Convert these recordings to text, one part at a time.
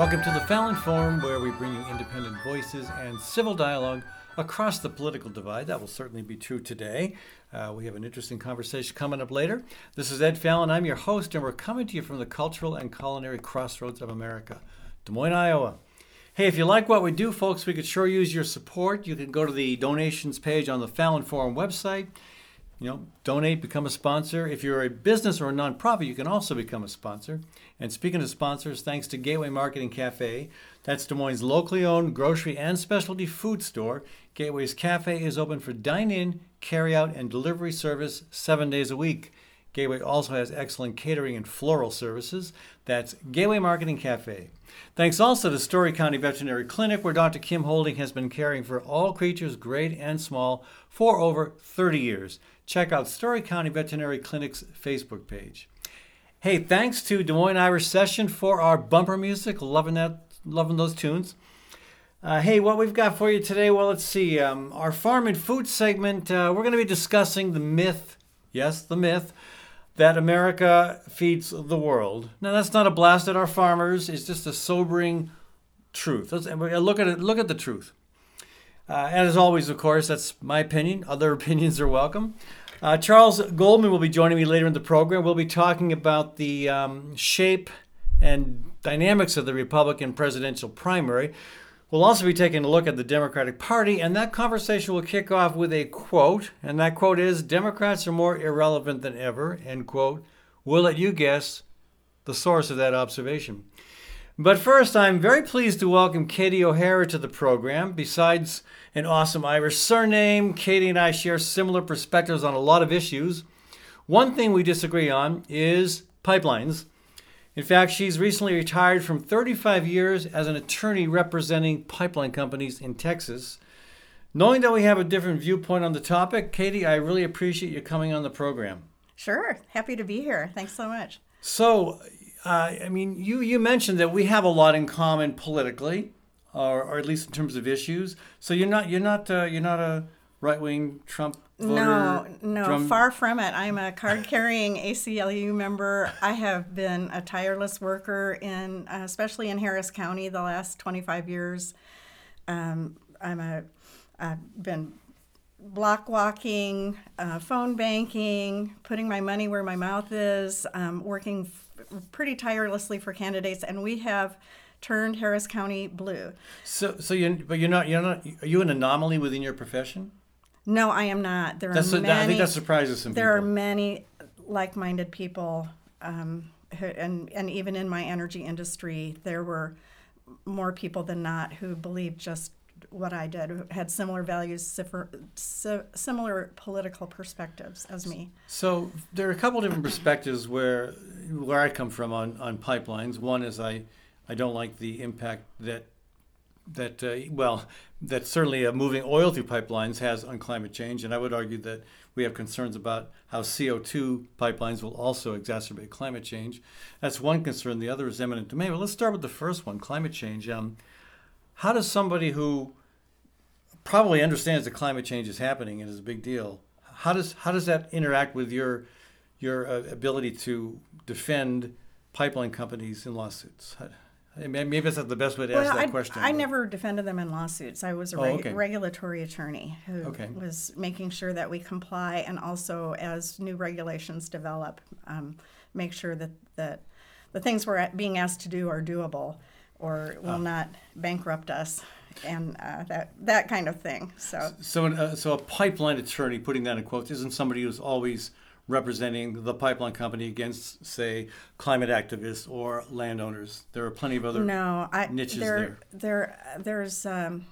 Welcome to the Fallon Forum, where we bring you independent voices and civil dialogue across the political divide. That will certainly be true today. Uh, we have an interesting conversation coming up later. This is Ed Fallon. I'm your host, and we're coming to you from the cultural and culinary crossroads of America, Des Moines, Iowa. Hey, if you like what we do, folks, we could sure use your support. You can go to the donations page on the Fallon Forum website. You know, donate, become a sponsor. If you're a business or a nonprofit, you can also become a sponsor. And speaking of sponsors, thanks to Gateway Market and Cafe, that's Des Moines' locally owned grocery and specialty food store. Gateway's Cafe is open for dine in, carry out, and delivery service seven days a week. Gateway also has excellent catering and floral services. That's Gateway Market and Cafe. Thanks also to Story County Veterinary Clinic, where Dr. Kim Holding has been caring for all creatures, great and small, for over 30 years. Check out Story County Veterinary Clinic's Facebook page. Hey, thanks to Des Moines Irish Session for our bumper music. Loving that, loving those tunes. Uh, hey, what we've got for you today? Well, let's see. Um, our farm and food segment. Uh, we're going to be discussing the myth. Yes, the myth that America feeds the world. Now, that's not a blast at our farmers. It's just a sobering truth. Let's look at it. Look at the truth. Uh, and as always, of course, that's my opinion. Other opinions are welcome. Uh, Charles Goldman will be joining me later in the program. We'll be talking about the um, shape and dynamics of the Republican presidential primary. We'll also be taking a look at the Democratic Party, and that conversation will kick off with a quote, and that quote is Democrats are more irrelevant than ever, end quote. We'll let you guess the source of that observation. But first, I'm very pleased to welcome Katie O'Harra to the program. Besides an awesome Irish surname, Katie and I share similar perspectives on a lot of issues. One thing we disagree on is pipelines. In fact, she's recently retired from 35 years as an attorney representing pipeline companies in Texas. Knowing that we have a different viewpoint on the topic, Katie, I really appreciate you coming on the program. Sure, happy to be here. Thanks so much. So, uh, I mean, you, you mentioned that we have a lot in common politically, or, or at least in terms of issues. So you're not you're not uh, you're not a right wing Trump voter. No, no, drum... far from it. I'm a card carrying ACLU member. I have been a tireless worker in, uh, especially in Harris County, the last 25 years. Um, I'm a I've been block walking, uh, phone banking, putting my money where my mouth is, um, working pretty tirelessly for candidates, and we have turned Harris County blue. So, so you, but you're not, you're not, are you an anomaly within your profession? No, I am not. There that's are a, many. I think that surprises some there people. are many like-minded people, um, who, and and even in my energy industry, there were more people than not who believed just what I did, who had similar values, similar political perspectives as me. So there are a couple different perspectives where where I come from on, on pipelines. One is I I don't like the impact that that uh, well that certainly uh, moving oil through pipelines has on climate change, and I would argue that we have concerns about how CO2 pipelines will also exacerbate climate change. That's one concern. The other is eminent domain. But let's start with the first one, climate change. Um, how does somebody who probably understands that climate change is happening and is a big deal, how does how does that interact with your your uh, ability to defend pipeline companies in lawsuits? How, Maybe that's not the best way to well, ask that I, question. I but. never defended them in lawsuits. I was a oh, reg- okay. regulatory attorney who okay. was making sure that we comply and also, as new regulations develop, um, make sure that, that the things we're being asked to do are doable or will uh. not bankrupt us and uh, that that kind of thing. So, so, uh, so a pipeline attorney, putting that in quotes, isn't somebody who's always representing the pipeline company against, say, climate activists or landowners. There are plenty of other no, I, niches there. There, there's um,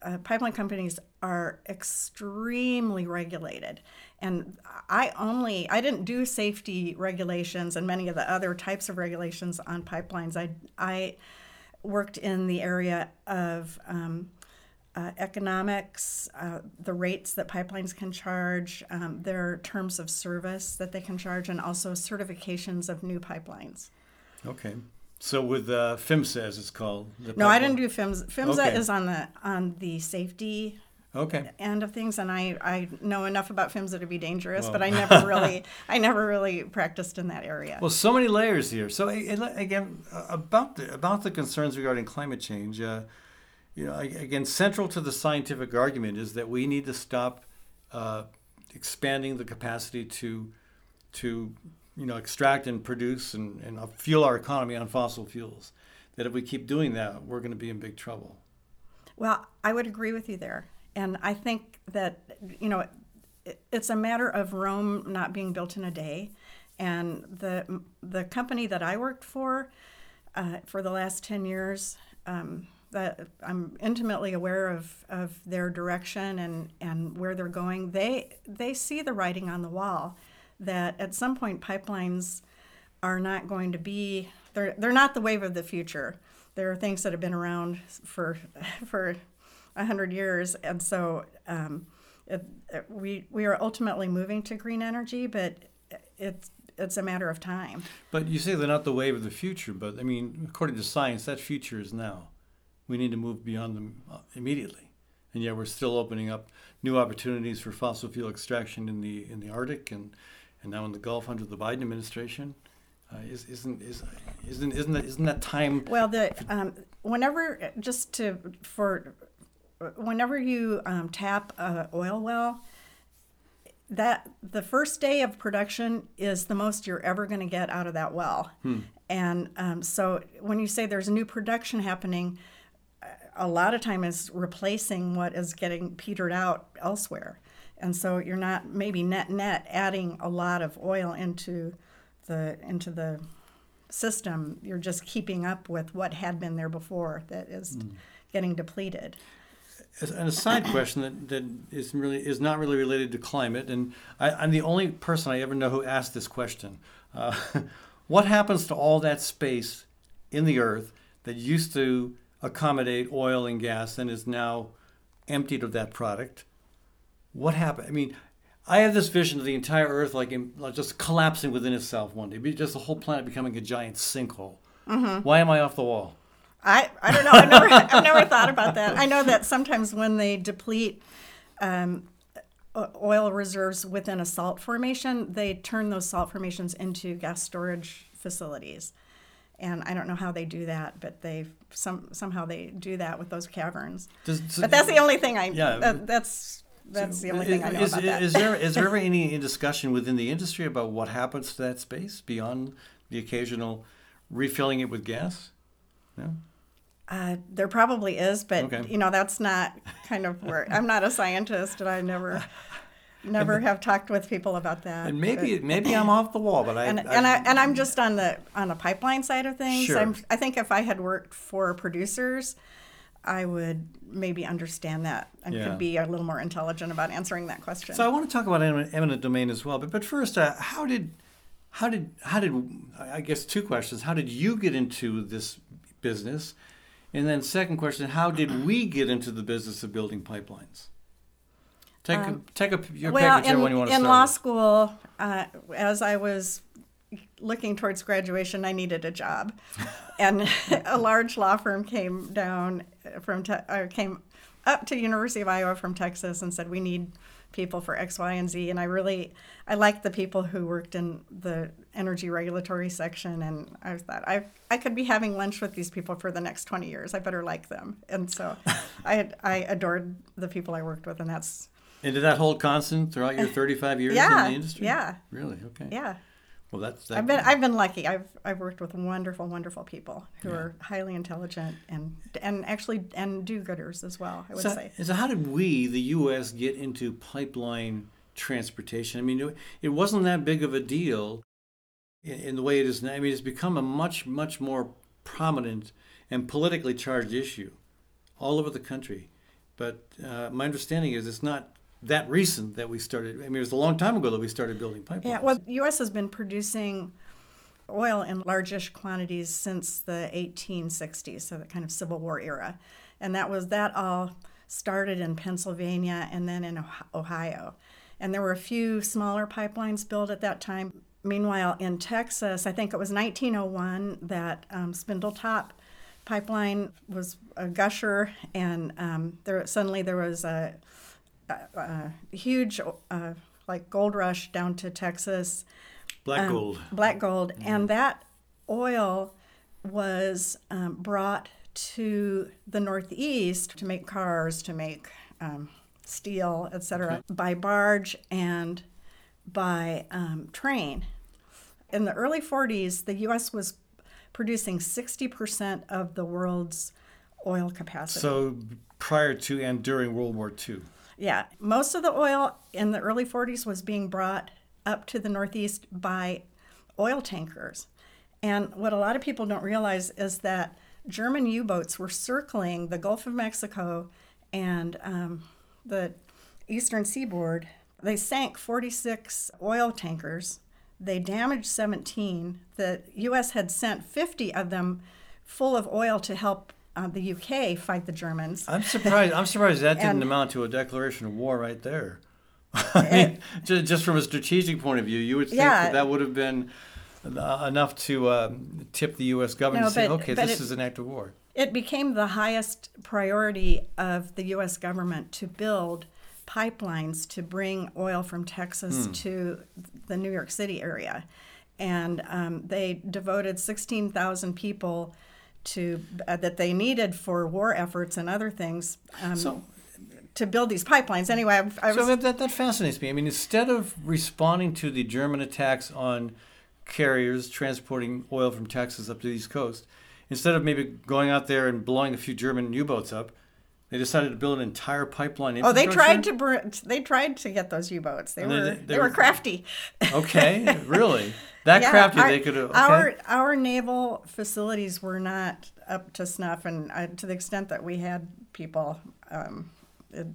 uh, pipeline companies are extremely regulated, and I only I didn't do safety regulations and many of the other types of regulations on pipelines. I I worked in the area of um, uh, economics, uh, the rates that pipelines can charge, um, their terms of service that they can charge, and also certifications of new pipelines. Okay. So with uh, PHMSA, as it's called. no, I didn't do PHMSA. PHMSA okay. is on the on the safety Okay. end of things, and I, I know enough about PHMSA to be dangerous, but I never really I never really practiced in that area. Well, so many layers here. So again, uh, about the, about the concerns regarding climate change, uh, you know, again, central to the scientific argument is that we need to stop uh, expanding the capacity to to you know extract and produce and, and fuel our economy on fossil fuels. That if we keep doing that, we're going to be in big trouble. Well, I would agree with you there. And I think that, you know, it, it's a matter of Rome not being built in a day. And the, the company that I worked for uh, for the last 10 years, um, that I'm intimately aware of, of their direction and, and where they're going. They, they see the writing on the wall that at some point pipelines are not going to be, they're, they're not the wave of the future. There are things that have been around for, for a hundred years, and so um, it, it, we we are ultimately moving to green energy, but it's it's a matter of time. But you say they're not the wave of the future, but I mean, according to science, that future is now. We need to move beyond them uh, immediately, and yet we're still opening up new opportunities for fossil fuel extraction in the in the Arctic and and now in the Gulf under the Biden administration. Uh, is, isn't is, isn't isn't that, isn't that time? Well, the um, whenever just to for whenever you um, tap a oil well, that the first day of production is the most you're ever going to get out of that well. And um, so when you say there's new production happening, a lot of time is replacing what is getting petered out elsewhere. And so you're not maybe net net adding a lot of oil into the into the system. You're just keeping up with what had been there before that is getting depleted. And a side question that, that is really is not really related to climate, and I, I'm the only person I ever know who asked this question. Uh, what happens to all that space in the earth that used to accommodate oil and gas and is now emptied of that product? What happened? I mean, I have this vision of the entire Earth like, in, like just collapsing within itself one day, just the whole planet becoming a giant sinkhole. Why am I off the wall? I, I don't know. I've never, I've never thought about that. I know that sometimes when they deplete um, oil reserves within a salt formation, they turn those salt formations into gas storage facilities. And I don't know how they do that, but they some somehow they do that with those caverns. Does, But that's the only thing I. Yeah. That, that's that's the only thing I know is, about that. is there is there ever any discussion within the industry about what happens to that space beyond the occasional refilling it with gas? No. Uh, there probably is, but Okay. you know that's not kind of where I'm not a scientist, and I never, never have talked with people about that. And maybe maybe I'm off the wall, but I and and I and I'm just on the on the pipeline side of things. Sure. I'm, I think if I had worked for producers, I would maybe understand that and Yeah. could be a little more intelligent about answering that question. So I want to talk about eminent, eminent domain as well. But but first, uh, how did how did how did I guess two questions? How did you get into this business? And then second question, how did we get into the business of building pipelines? Take a, take a your Um, well, pick whichever in, you want to in law with. school, uh, as I was looking towards graduation, I needed a job, and a large law firm came down from te- came up to University of Iowa from Texas and said we need people for X, Y, and Z. And I really I liked the people who worked in the energy regulatory section, and I thought I I could be having lunch with these people for the next twenty years. I better like them, and so I had, I adored the people I worked with, and that's And did that hold constant throughout your 35 years yeah, in the industry? yeah. Really? Okay. Yeah, Well, that's that. I've been I've been lucky. I've I've worked with wonderful, wonderful people who are highly intelligent and and actually and do-gooders as well. I would so, say. so how did we, the U.S., get into pipeline transportation? I mean, it wasn't that big of a deal in, in the way it is now. I mean, it's become a much, much more prominent and politically charged issue all over the country. But uh, my understanding is it's not that recent that we started. I mean, it was a long time ago that we started building pipelines. Yeah, well, the U.S. has been producing oil in largish quantities since the 1860s, so the kind of Civil War era, and that was that all started in Pennsylvania and then in Ohio, and there were a few smaller pipelines built at that time. Meanwhile, in Texas, I think it was 1901 that um, Spindletop pipeline was a gusher, and um, there suddenly there was a, a, a huge uh, like gold rush down to Texas. Black um, gold. Black gold, and that oil was um, brought to the Northeast to make cars, to make um, steel, etc., by barge and by um, train. In the early 40s, the U.S. was producing 60% of the world's oil capacity. So prior to and during World War II. Yeah, most of the oil in the early 40s was being brought up to the Northeast by oil tankers. And what a lot of people don't realize is that German U boats were circling the Gulf of Mexico and um, the eastern seaboard. They sank 46 oil tankers. They damaged 17. The U.S. had sent 50 of them full of oil to help uh, the UK fight the Germans. I'm surprised. I'm surprised that didn't And- amount to a declaration of war right there. I mean, ju- just from a strategic point of view, you would think Yeah. that that would have been uh, enough to um, tip the U.S. government No, and say, but- "Okay, but this it- is an act of war." It became the highest priority of the U.S. government to build pipelines to bring oil from Texas to the New York City area. And um, they devoted 16,000 people to uh, that they needed for war efforts and other things um, So, to build these pipelines. Anyway, I, I so was that, that that fascinates me. I mean, instead of responding to the German attacks on carriers transporting oil from Texas up to the East Coast, instead of maybe going out there and blowing a few German U-boats up, they decided to build an entire pipeline. oh, they tried to br- they tried to get those U-boats. They And they- were they they, were were- crafty. Okay, really? That Yeah, crafty our, they could have. Okay. Our our naval facilities were not up to snuff, and uh, to the extent that we had people, um, it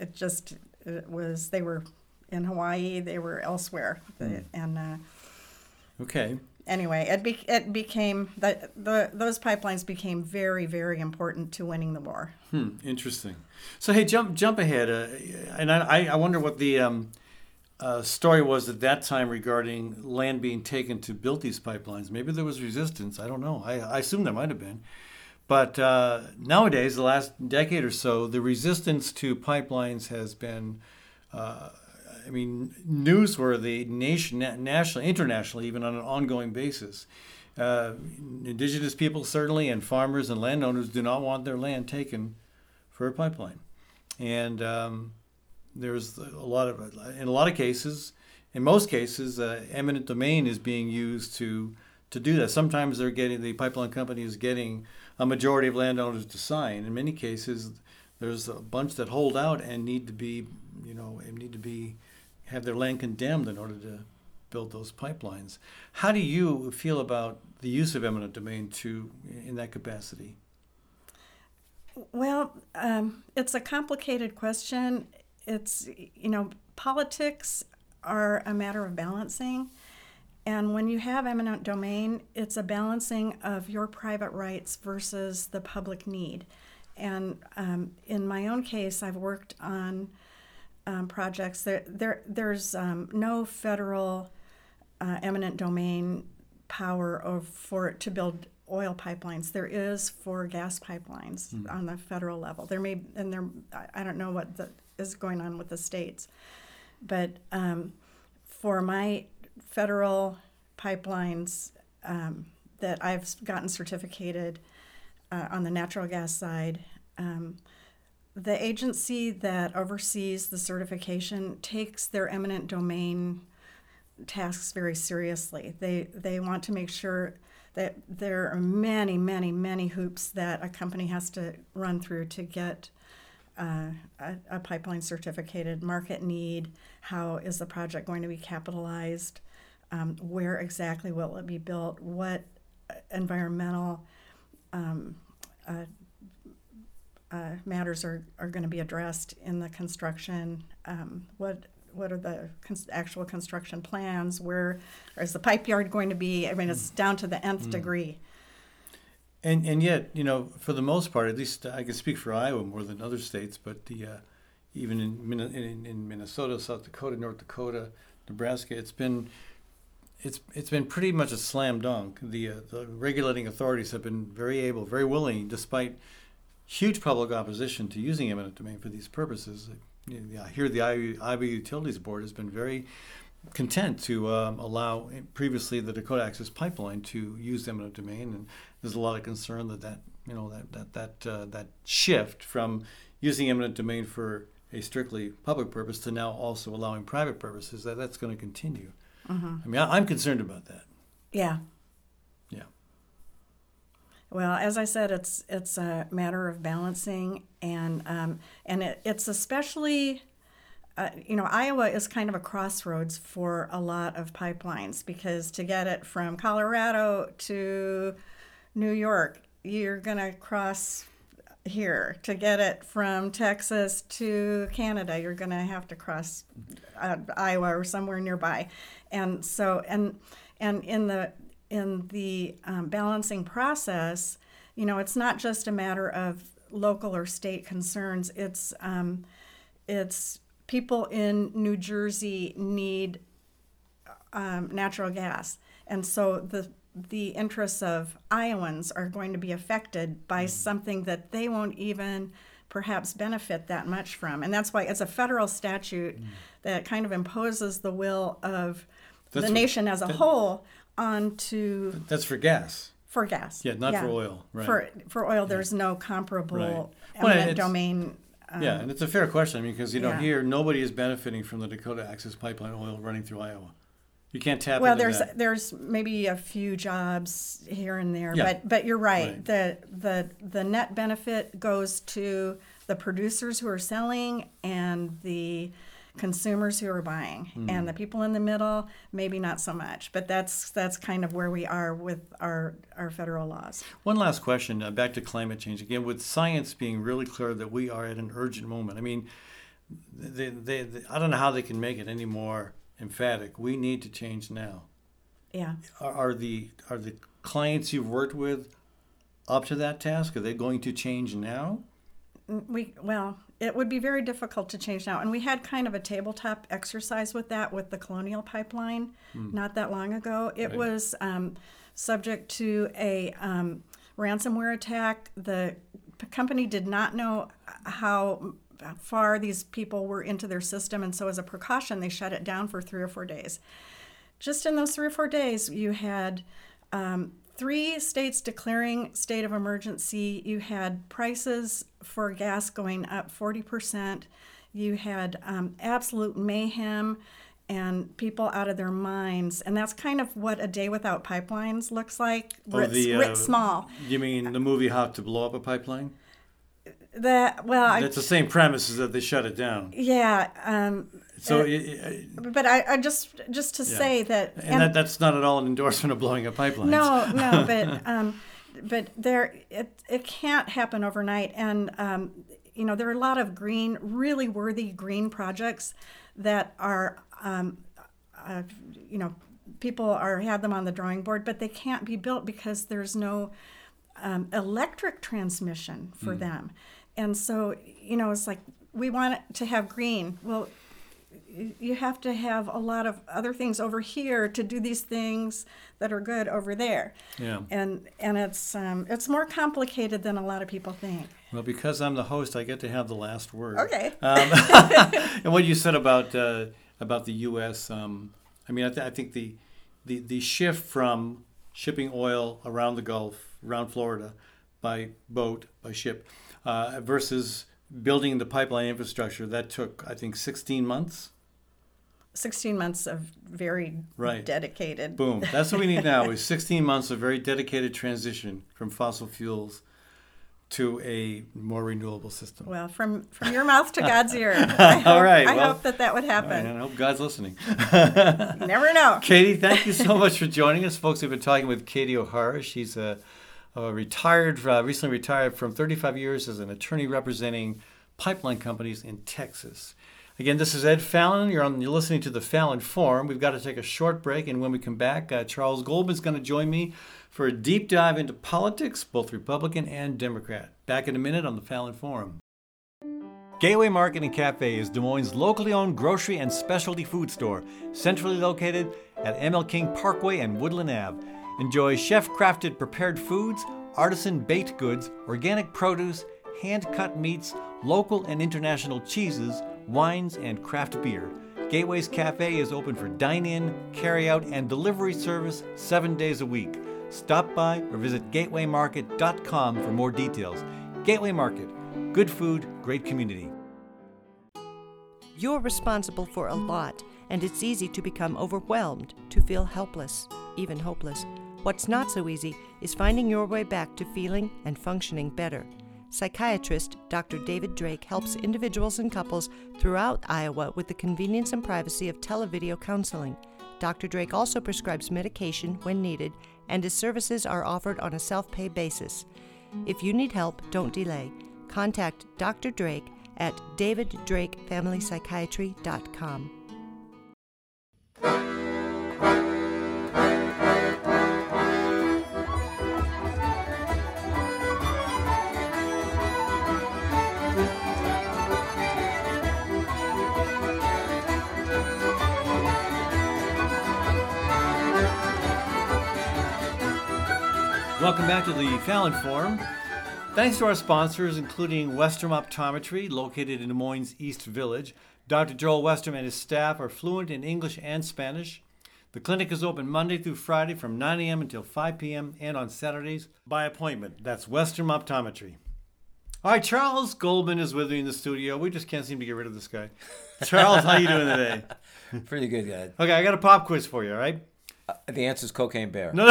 it just it was they were in Hawaii, they were elsewhere, Hmm. and uh, okay. Anyway, it be, it became the, the those pipelines became very very important to winning the war. Hmm, interesting. So hey, jump jump ahead, uh, and I I wonder what the um, uh, story was at that time regarding land being taken to build these pipelines. Maybe there was resistance. I don't know. I, I assume there might have been. But uh, nowadays, the last decade or so, the resistance to pipelines has been, uh, I mean, newsworthy nation, nationally, internationally, even on an ongoing basis. Uh, indigenous people certainly, and farmers and landowners do not want their land taken for a pipeline, and um, there's a lot of, in a lot of cases, in most cases, uh, eminent domain is being used to to do that. Sometimes they're getting the pipeline company is getting a majority of landowners to sign. In many cases, there's a bunch that hold out and need to be, you know, need to be have their land condemned in order to build those pipelines. How do you feel about the use of eminent domain to in that capacity? Well, um, it's a complicated question. It's, you know, politics are a matter of balancing. And when you have eminent domain, it's a balancing of your private rights versus the public need. And um, in my own case, I've worked on um, projects. There, there, there's um, no federal uh, eminent domain power of, for to build oil pipelines. There is for gas pipelines on the federal level. There may and there I- I don't know what the, is going on with the states, but um, for my federal pipelines um, that I've gotten certificated uh, on the natural gas side. Um, the agency that oversees the certification takes their eminent domain tasks very seriously. They they want to make sure that there are many, many, many hoops that a company has to run through to get uh, a, a pipeline certificated. Market need. How is the project going to be capitalized? Um, where exactly will it be built? What uh, environmental um, uh, uh, matters are, are going to be addressed in the construction? Um, what what are the cons- actual construction plans? Where is the pipe yard going to be? I mean, it's down to the nth degree. And and yet, you know, for the most part, at least I can speak for Iowa more than other states, but the uh, even in, in in Minnesota, South Dakota, North Dakota, Nebraska, it's been it's it's been pretty much a slam dunk. The uh, the regulating authorities have been very able, very willing, despite huge public opposition to using eminent domain for these purposes. You know, hear the Iowa Utilities Board has been very content to um, allow previously the Dakota Access Pipeline to use eminent domain, and there's a lot of concern that that you know that that that uh, that shift from using eminent domain for a strictly public purpose to now also allowing private purposes that that's going to continue. Mm-hmm. I mean, I, I'm concerned about that. Yeah. Well, as I said, it's it's a matter of balancing, and um, and it, it's especially, uh, you know, Iowa is kind of a crossroads for a lot of pipelines because to get it from Colorado to New York, you're to cross here. To get it from Texas to Canada, you're going to have to cross uh, Iowa or somewhere nearby, and so and and in the in the um, balancing process, you know, it's not just a matter of local or state concerns. It's um, it's people in New Jersey need um, natural gas, and so the the interests of Iowans are going to be affected by mm-hmm. something that they won't even perhaps benefit that much from. And that's why it's a federal statute mm. that kind of imposes the will of that's the nation as a that, whole onto. That's for gas. For gas. Yeah, not yeah. for oil. Right. For for oil, there's yeah. no comparable right. well, domain. Um, yeah, and it's a fair question. I mean, because you know, yeah. here nobody is benefiting from the Dakota Access Pipeline oil running through Iowa. You can't tap. Well, there's that. there's maybe a few jobs here and there, yeah. but but you're right. right. The the the net benefit goes to the producers who are selling and the consumers who are buying. Mm. and the people in the middle maybe not so much but that's that's kind of where we are with our our federal laws. One last question uh, back to climate change again with science being really clear that we are at an urgent moment. I mean they, they, they, i don't know how they can make it any more emphatic. We need to change now. Yeah. Are, are the are the clients you've worked with up to that task? Are they going to change now we well it would be very difficult to change now. And we had kind of a tabletop exercise with that with the colonial pipeline mm. not that long ago. It right. was um, subject to a um, ransomware attack. The company did not know how far these people were into their system. And so as a precaution they shut it down for three or four days. Just in those three or four days you had um, three states declaring state of emergency. You had prices for gas going up 40%. You had um, absolute mayhem and people out of their minds. And that's kind of what a day without pipelines looks like, oh, writ, the, uh, small. You mean the movie How to Blow Up a Pipeline? That well, it's I, the same premise as that they shut it down. Yeah, um, so, uh, it, but I, I, just just to yeah. say that, and, and, that, that's not at all an endorsement of blowing up pipelines. No, no, but um, but there it it can't happen overnight, and um, you know there are a lot of green, really worthy green projects that are, um, uh, you know, people are have them on the drawing board, but they can't be built because there's no um, electric transmission for mm. them, and so you know it's like we want to have green. Well, you have to have a lot of other things over here to do these things that are good over there. Yeah. And and it's um, it's more complicated than a lot of people think. Well, because I'm the host, I get to have the last word. Okay. Um, and what you said about uh, about the U.S. Um, I mean, I, th- I think the, the the shift from shipping oil around the Gulf, around Florida, by boat, by ship, uh, versus building the pipeline infrastructure that took I think 16 months 16 months of very right. dedicated. Boom. That's what we need now is 16 months of very dedicated transition from fossil fuels to a more renewable system. Well, from from your mouth to God's ear. I hope, all right. I well, hope that that would happen. Right, I hope God's listening. Never know. Katie, thank you so much for joining us, folks. We've been talking with Katie O'Harra. She's a, a retired, uh, recently retired from 35 years as an attorney representing pipeline companies in Texas. Again, this is Ed Fallon. You're on. You're listening to the Fallon Forum. We've got to take a short break, and when we come back, uh, Charles Goldman's going to join me for a deep dive into politics, both Republican and Democrat. Back in a minute on the Fallon Forum. Gateway Market and Cafe is Des Moines' locally owned grocery and specialty food store, centrally located at ML King Parkway and Woodland Ave. Enjoy chef crafted prepared foods, artisan baked goods, organic produce, hand cut meats, local and international cheeses, wines, and craft beer. Gateway's Cafe is open for dine in, carry out, and delivery service seven days a week. Stop by or visit gatewaymarket.com for more details. Gateway Market, good food, great community. You're responsible for a lot, and it's easy to become overwhelmed, to feel helpless, even hopeless. What's not so easy is finding your way back to feeling and functioning better. Psychiatrist Dr. David Drake helps individuals and couples throughout Iowa with the convenience and privacy of televideo counseling. Dr. Drake also prescribes medication when needed, and his services are offered on a self pay basis. If you need help, don't delay. Contact Dr. Drake at daviddrakefamilypsychiatry.com. Welcome back to the Fallon Forum. Thanks to our sponsors, including Westrom Optometry, located in Des Moines East Village. Dr. Joel Westrom and his staff are fluent in English and Spanish. The clinic is open Monday through Friday from 9 a.m. until 5 p.m. and on Saturdays by appointment. That's Westrom Optometry. All right, Charles Goldman is with me in the studio. We just can't seem to get rid of this guy. Charles, how you doing today? Pretty good, Ed. Okay, I got a pop quiz for you, all right? Uh, the answer is cocaine bear. No,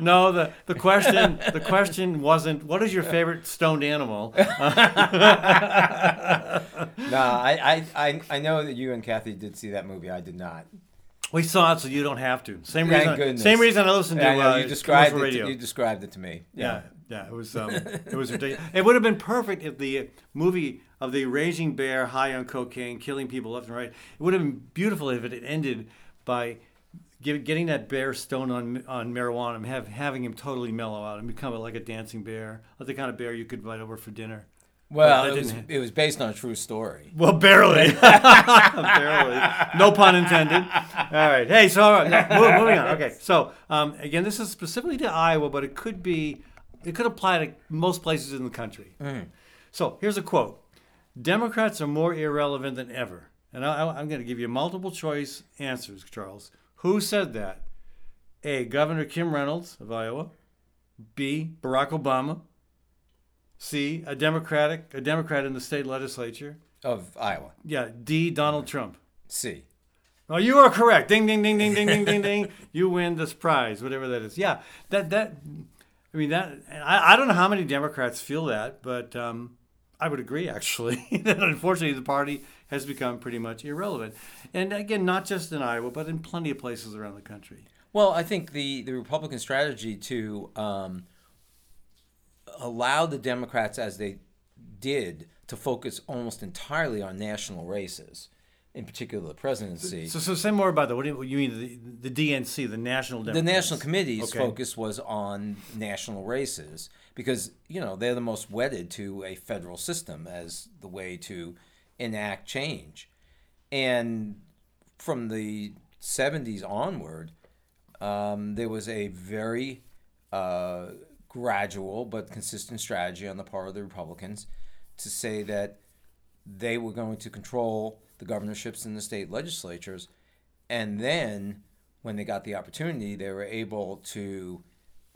no. The the question the question wasn't what is your favorite stoned animal. no, I, I, I know that you and Kathy did see that movie. I did not. We saw it, so you don't have to. Same Thank reason. goodness. Same reason I listened to I know, uh, you described it. radio. To, you described it to me. yeah, yeah. It was um, it was ridiculous. It would have been perfect if the movie of the raging bear high on cocaine, killing people left and right. It would have been beautiful if it had ended by give, getting that bear stoned on on marijuana and have having him totally mellow out and become like a dancing bear, like the kind of bear you could invite over for dinner. Well, it was, it was based on a true story. Well, barely. barely. No pun intended. All right. Hey, so all right, now, moving on. Okay. So um, again, this is specifically to Iowa, but it could be, it could apply to most places in the country. So here's a quote: "Democrats are more irrelevant than ever." And I, I- I'm going to give you multiple choice answers, Charles. Who said that? A. Governor Kim Reynolds of Iowa. B. Barack Obama. C. A Democratic, a Democrat in the state legislature. Of Iowa. Yeah, D. Donald Trump. C. Oh, you are correct. Ding, ding, ding, ding, ding, ding, ding, ding. You win this prize, whatever that is. Yeah, that that. I mean that. I, I don't know how many Democrats feel that, but um, I would agree actually that unfortunately the party has become pretty much irrelevant, and again, not just in Iowa, but in plenty of places around the country. Well, I think the, the Republican strategy to um, allow the Democrats, as they did, to focus almost entirely on national races, in particular the presidency. So, so say more about that. What do you, you mean the, the DNC, the National the national committee's Okay. focus was on national races because you know they're the most wedded to a federal system as the way to enact change. And from the 70s onward um, there was a very uh, gradual but consistent strategy on the part of the republicans to say that they were going to control the governorships in the state legislatures. And then when they got the opportunity they were able to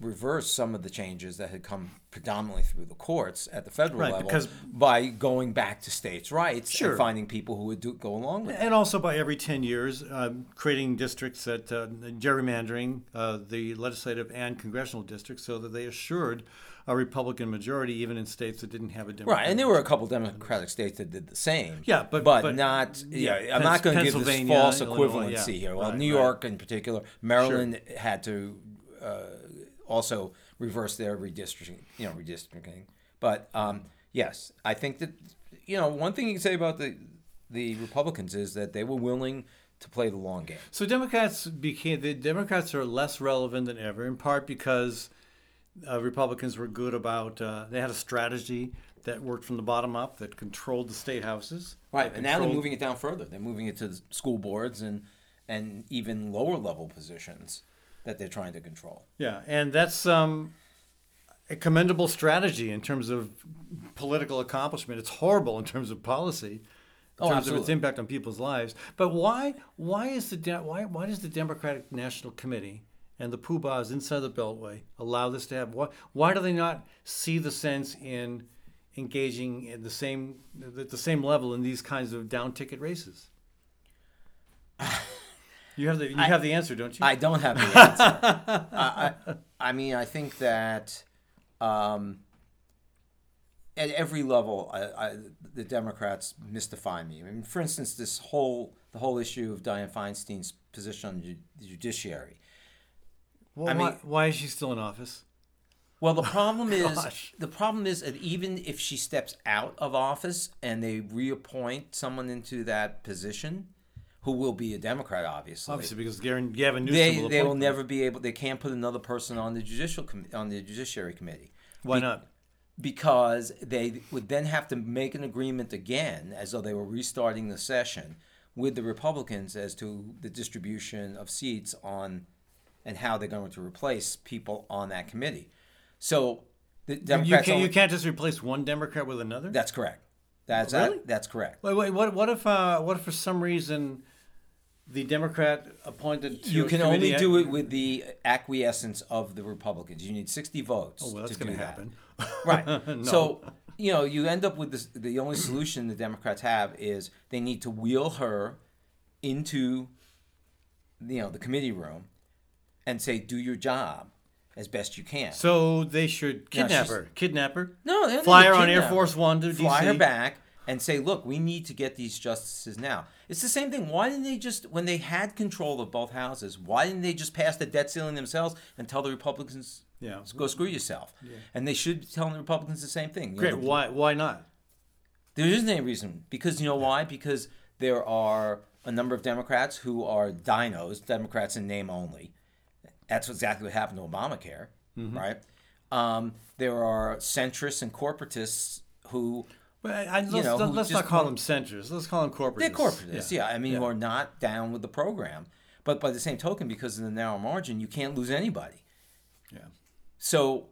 reverse some of the changes that had come predominantly through the courts at the federal Right, level because- by going back to states' rights Sure. and finding people who would do, go along with it. And also by every 10 years, um, creating districts that, uh, gerrymandering uh, the legislative and congressional districts so that they assured a Republican majority even in states that didn't have a Democrat. Right, and there were a couple Democratic states that did the same. Yeah, but- but, but- not. Yeah, yeah, I'm not going to give this false Illinois, equivalency yeah. here. Well, Right, New right. York in particular, Maryland had to uh, also reverse their redistricting. You know, redistricting. But um, yes, I think that you know one thing you can say about the the Republicans is that they were willing to play the long game. So Democrats became the Democrats are less relevant than ever, in part because uh, Republicans were good about uh, they had a strategy. that worked from the bottom up, that controlled the state houses. Right, and now they're moving it down further. They're moving it to the school boards and and even lower level positions that they're trying to control. Yeah, and that's um, a commendable strategy in terms of political accomplishment. It's horrible in terms of policy, in Oh, terms of its impact on people's lives. But why? Why is the De- why? Why does the Democratic National Committee and the poobahs inside the Beltway allow this to happen? Why? Why do they not see the sense in engaging at the same at the same level in these kinds of down ticket races? You have the you have the answer, don't you? I don't have the answer. I, I, I mean, I think that um, at every level, I, I, the Democrats mystify me. I mean, for instance, this whole the whole issue of Dianne Feinstein's position on ju- the judiciary. well, I why, mean- why is she still in office? Well, the problem is Gosh. the problem is that even if she steps out of office and they reappoint someone into that position, who will be a Democrat, obviously, Obviously, because Gavin, Newsom they will they will never be able. They can't put another person on the judicial on the judiciary committee Why not? because they would then have to make an agreement again, as though they were restarting the session with the Republicans as to the distribution of seats on and how they're going to replace people on that committee. So the You Democrats can't, you can't just replace one Democrat with another. That's correct. That's Really? that, that's correct. wait, wait. What, what if, uh, what if for some reason, the Democrat appointed to You can only do it with the acquiescence of the Republicans. You need 60 votes. Oh, well, that's to going do to that. happen. Right. So, you know, you end up with this. The only solution the Democrats have is they need to wheel her into, you know, the committee room, and say, "Do your job as best you can." So they should kidnap she's- her. Kidnap her. no, they don't Fly her on Air. Force One to fly DC. her back and say, "Look, we need to get these justices now." It's the same thing. Why didn't they just, when they had control of both houses, why didn't they just pass the debt ceiling themselves and tell the Republicans, Yeah. go screw yourself"? And they should be telling the Republicans the same thing. You Great. the- Why? Why not? There isn't any reason because you know why? Because there are a number of Democrats who are dinos, Democrats in name only. That's exactly what happened to Obamacare, Mm-hmm. right? Um, there are centrists and corporatists who Well, I, let's, know, who let's not call them centrists. Let's call them corporatists. they're corporatists, yeah. I mean, Yeah. who are not down with the program. But by the same token, because of the narrow margin, you can't lose anybody. Yeah. So,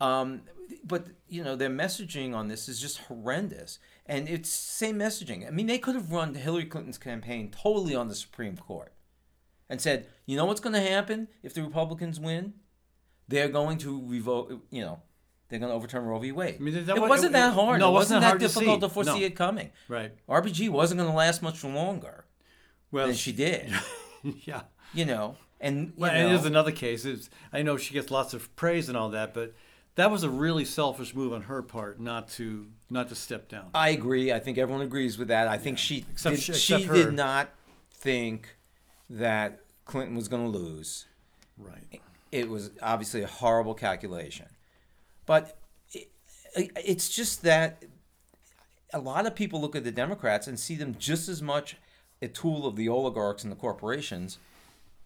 um, but you know, their messaging on this is just horrendous, and it's same messaging. I mean, they could have run Hillary Clinton's campaign totally on the Supreme Court, and said, you know what's going to happen if the Republicans win? They're going to revoke. You know, they're going to overturn Roe v. Wade. I mean, it wa- wasn't it- that hard. no, it wasn't wasn't that hard to difficult see. to foresee No. it coming. Right. RBG wasn't going to last much longer Well, than she did. yeah. You know, and you Well, know, and there's another case. It's, I know she gets lots of praise and all that, but that was a really selfish move on her part not to not to step down. I agree. I think everyone agrees with that. I think she Except did, she- she did not think that Clinton was going to lose. Right. It was obviously a horrible calculation, but it, it's just that a lot of people look at the Democrats and see them just as much a tool of the oligarchs and the corporations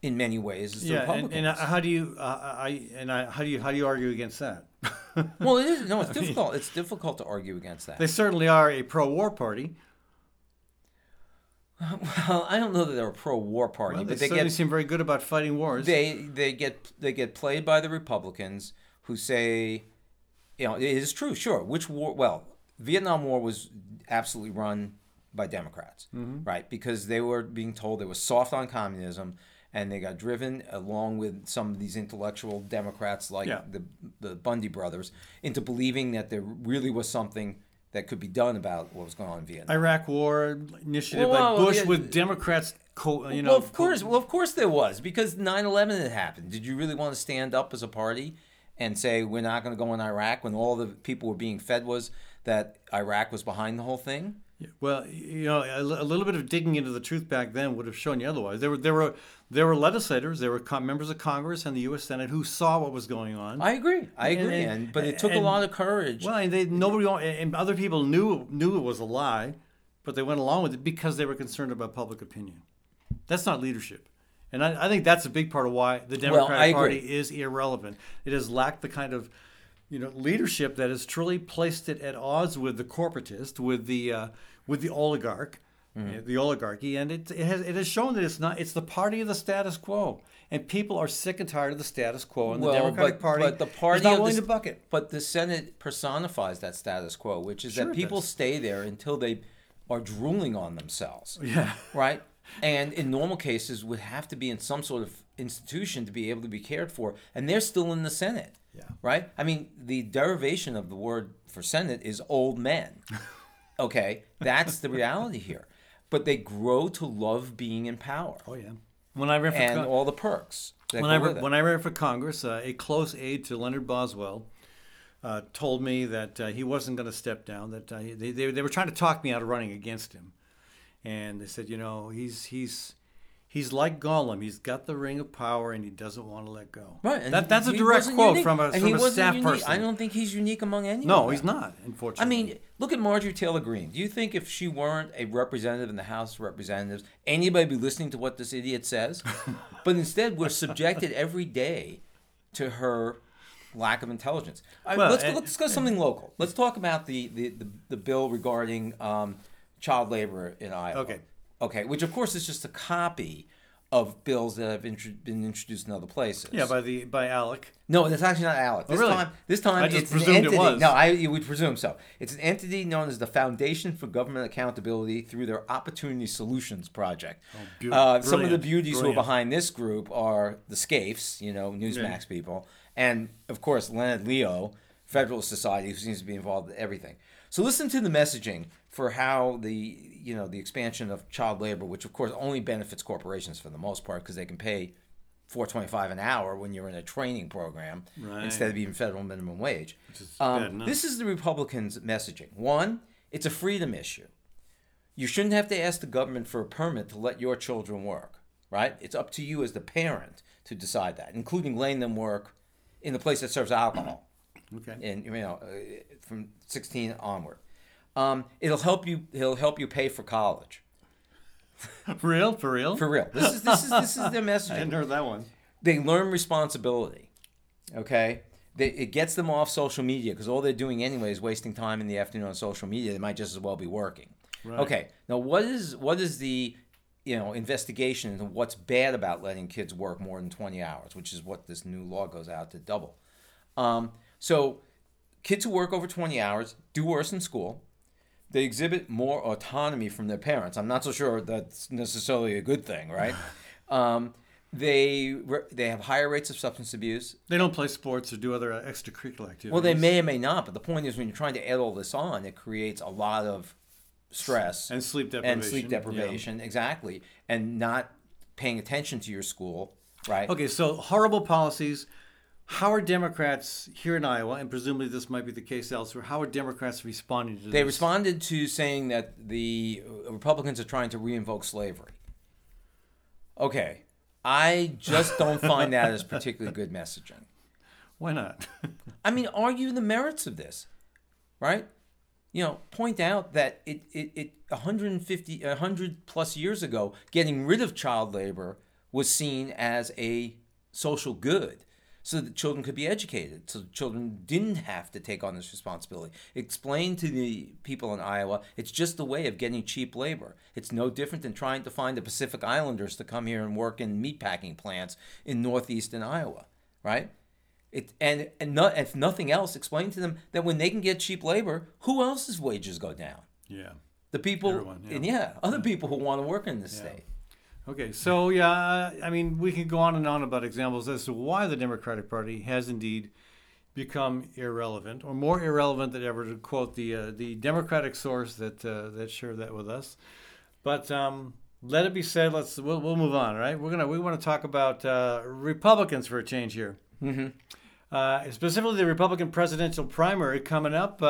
in many ways as the Yeah, and, Republicans. and uh, how do you uh, I and I, how do you how do you argue against that? well, it is no, it's difficult. It's difficult to argue against that. they certainly are a pro-war party. well, I don't know that they're a pro-war party, Well, they, but they certainly get seem very good about fighting wars. they they get they get played by the Republicans who say, you know, it is true, sure. Which war? Well, Vietnam War was absolutely run by Democrats, Mm-hmm. right? Because they were being told they were soft on communism, and they got driven along with some of these intellectual Democrats like Yeah. the the Bundy brothers into believing that there really was something that could be done about what was going on in Vietnam. Iraq War initiative Well, by Bush yeah, with Democrats, co- you know. well, of co- course, well, of course there was because 9/11 had happened. Did you really want to stand up as a party and say we're not going to go in Iraq when all the people were being fed was that Iraq was behind the whole thing? Well, you know, a, a little bit of digging into the truth back then would have shown you otherwise. There were there were there were legislators, there were con- members of Congress and the U.S. Senate who saw what was going on. I agree. I And- agree. and- And, but it took a lot of courage. well, and they nobody and other people knew knew it was a lie, but they went along with it because they were concerned about public opinion. That's not leadership. And I, I think that's a big part of why the Democratic agree. Party is irrelevant. It has lacked the kind of you know, leadership that has truly placed it at odds with the corporatist, with the uh, with the oligarch, uh, the oligarchy, and it, it has it has shown that it's not it's the party of the status quo, and people are sick and tired of the status quo, and the Democratic but, Party but the party is not willing the, to buck it. But the Senate personifies that status quo, which is Sure that people does. stay there until they are drooling on themselves. Yeah. Right? And in normal cases would have to be in some sort of institution to be able to be cared for, and they're still in the Senate. Yeah. Right? I mean, the derivation of the word for Senate is old men. Okay? That's the reality here. But they grow to love being in power Oh yeah. When I ran for and Con- all the perks. when I when I ran for Congress, uh, a close aide to Leonard Boswell uh, told me that uh, he wasn't going to step down. That uh, they, they they were trying to talk me out of running against him, and they said, you know, he's he's he's like Gollum. He's got the ring of power, and he doesn't want to let go. Right, That, that's a direct quote unique. from a And from he a wasn't staff unique. person. I don't think he's unique among any. no, he's not. Unfortunately. I mean, look at Marjorie Taylor Greene. Do you think if she weren't a representative in the House of Representatives, anybody would be listening to what this idiot says? but instead, we're subjected every day to her lack of intelligence. Well, let's, and- let's discuss something local. Let's talk about the, the, the, the bill regarding um, child labor in Iowa. Okay. Okay, which of course is just a copy of bills that have intro- been introduced in other places. yeah, by the by ALEC. No, that's actually not ALEC. This Oh, really? time, this time I just it's an presumed it entity. was. No, I you would presume so. It's an entity known as the Foundation for Government Accountability through their Opportunity Solutions Project. beau- uh, some of the brilliant, beauties who are behind this group are the Scapes, you know, Newsmax people, and of course Leonard Leo, Federalist Society, who seems to be involved in everything. So listen to the messaging for how the you know the expansion of child labor, which of course only benefits corporations for the most part because they can pay four twenty five an hour when you're in a training program Right. instead of even federal minimum wage. is Um, this is the Republicans' messaging. One, it's a freedom issue. You shouldn't have to ask the government for a permit to let your children work, right? It's up to you as the parent to decide that, including letting them work in the place that serves alcohol Okay. and you know uh, from 16 onward. Um, it'll help you. It'll help you pay for college. For real for real. For real. This is this is this is their message. I hadn't heard that one. They learn responsibility. Okay. They, it gets them off social media because all they're doing anyway is wasting time in the afternoon on social media. They might just as well be working. Right. Okay. Now, what is what is the you know investigation into what's bad about letting kids work more than 20 hours, which is what this new law goes out to double. Um, so, kids who work over 20 hours do worse in school. They exhibit more autonomy from their parents. I'm not so sure that's necessarily a good thing, right? um, they re- they have higher rates of substance abuse. They don't play sports or do other uh, extracurricular activities. Well, they may or may not, but the point is, when you're trying to add all this on, it creates a lot of stress and sleep deprivation. and sleep yeah. deprivation, exactly, and not paying attention to your school, right? Okay, so horrible policies. How are Democrats here in Iowa, and presumably this might be the case elsewhere, how are Democrats responding to They this? They responded to saying that the Republicans are trying to reinvoke slavery. Okay, I just don't find that as particularly good messaging. Why not? I mean, argue the merits of this, right? You know, point out that it, it, it 150, 100 plus years ago, getting rid of child labor was seen as a social good so that children could be educated, so children didn't have to take on this responsibility. Explain to the people in Iowa, it's just a way of getting cheap labor. It's no different than trying to find the Pacific Islanders to come here and work in meatpacking plants in northeastern Iowa, right? It, and and no, if nothing else, explain to them that when they can get cheap labor, who else's wages go down? yeah. The people, Everyone, yeah. and yeah, other people who want to work in this state. Okay, so yeah, I mean, we can go on and on about examples as to why the Democratic Party has indeed become irrelevant, or more irrelevant than ever, to quote the uh, the Democratic source that uh, that shared that with us. But um, let it be said. Let's we'll, we'll move on. Right? We're gonna we want to talk about uh, Republicans for a change here. Mm-hmm. Uh, specifically, the Republican presidential primary coming up.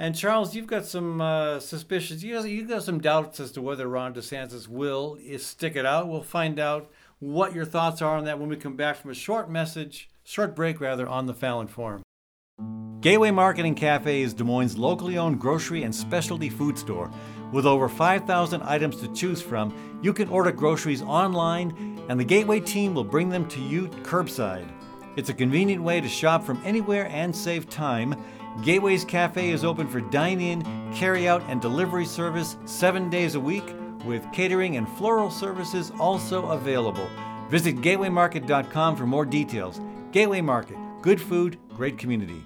And Charles, you've got some uh, suspicions. You you've got some doubts as to whether Ron DeSantis will stick it out. We'll find out what your thoughts are on that when we come back from a short message, short break rather, on the Fallon Forum. Gateway Market and Cafe is Des Moines' locally owned grocery and specialty food store. With over 5,000 items to choose from, you can order groceries online, and the Gateway team will bring them to you curbside. It's a convenient way to shop from anywhere and save time. Gateway's Cafe is open for dine in, carry out, and delivery service seven days a week, with catering and floral services also available. Visit gatewaymarket.com for more details. Gateway Market, good food, great community.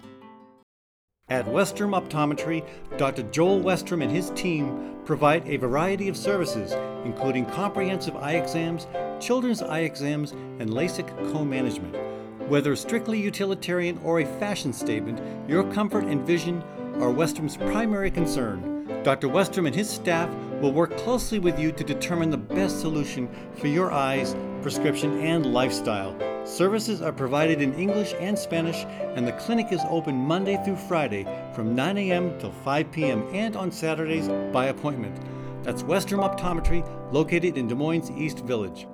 At Westrom Optometry, Dr. Joel Westrom and his team provide a variety of services, including comprehensive eye exams, children's eye exams, and LASIK co management. Whether strictly utilitarian or a fashion statement, your comfort and vision are Westrom's primary concern. Dr. Westrom and his staff will work closely with you to determine the best solution for your eyes, prescription, and lifestyle. Services are provided in English and Spanish, and the clinic is open Monday through Friday from 9 a.m. till 5 p.m. and on Saturdays by appointment. That's Westrom Optometry, located in Des Moines East Village.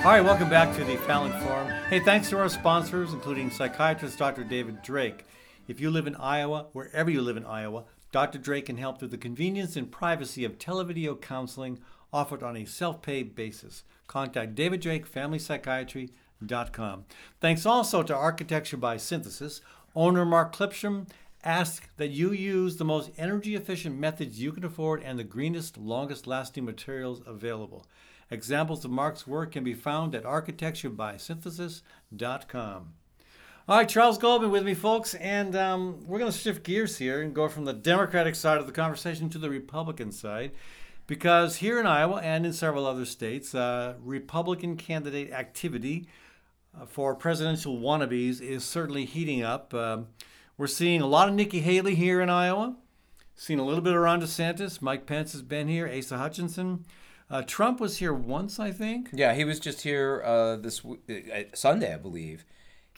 All right, welcome back to the Fallon Forum. Hey, thanks to our sponsors, including psychiatrist Dr. David Drake. If you live in Iowa, wherever you live in Iowa, Dr. Drake can help through the convenience and privacy of televideo counseling offered on a self pay basis. Contact David Drake, FamilyPsychiatry.com. Thanks also to Architecture by Synthesis. Owner Mark Clipsham asks that you use the most energy efficient methods you can afford and the greenest, longest lasting materials available. Examples of Mark's work can be found at architecturebysynthesis.com. All right, Charles Goldman with me, folks, and um, we're going to shift gears here and go from the Democratic side of the conversation to the Republican side. Because here in Iowa and in several other states, uh, Republican candidate activity uh, for presidential wannabes is certainly heating up. Um, we're seeing a lot of Nikki Haley here in Iowa, seeing a little bit of Ron DeSantis. Mike Pence has been here, Asa Hutchinson. Uh, Trump was here once, I think. Yeah, he was just here uh, this w- uh, Sunday, I believe.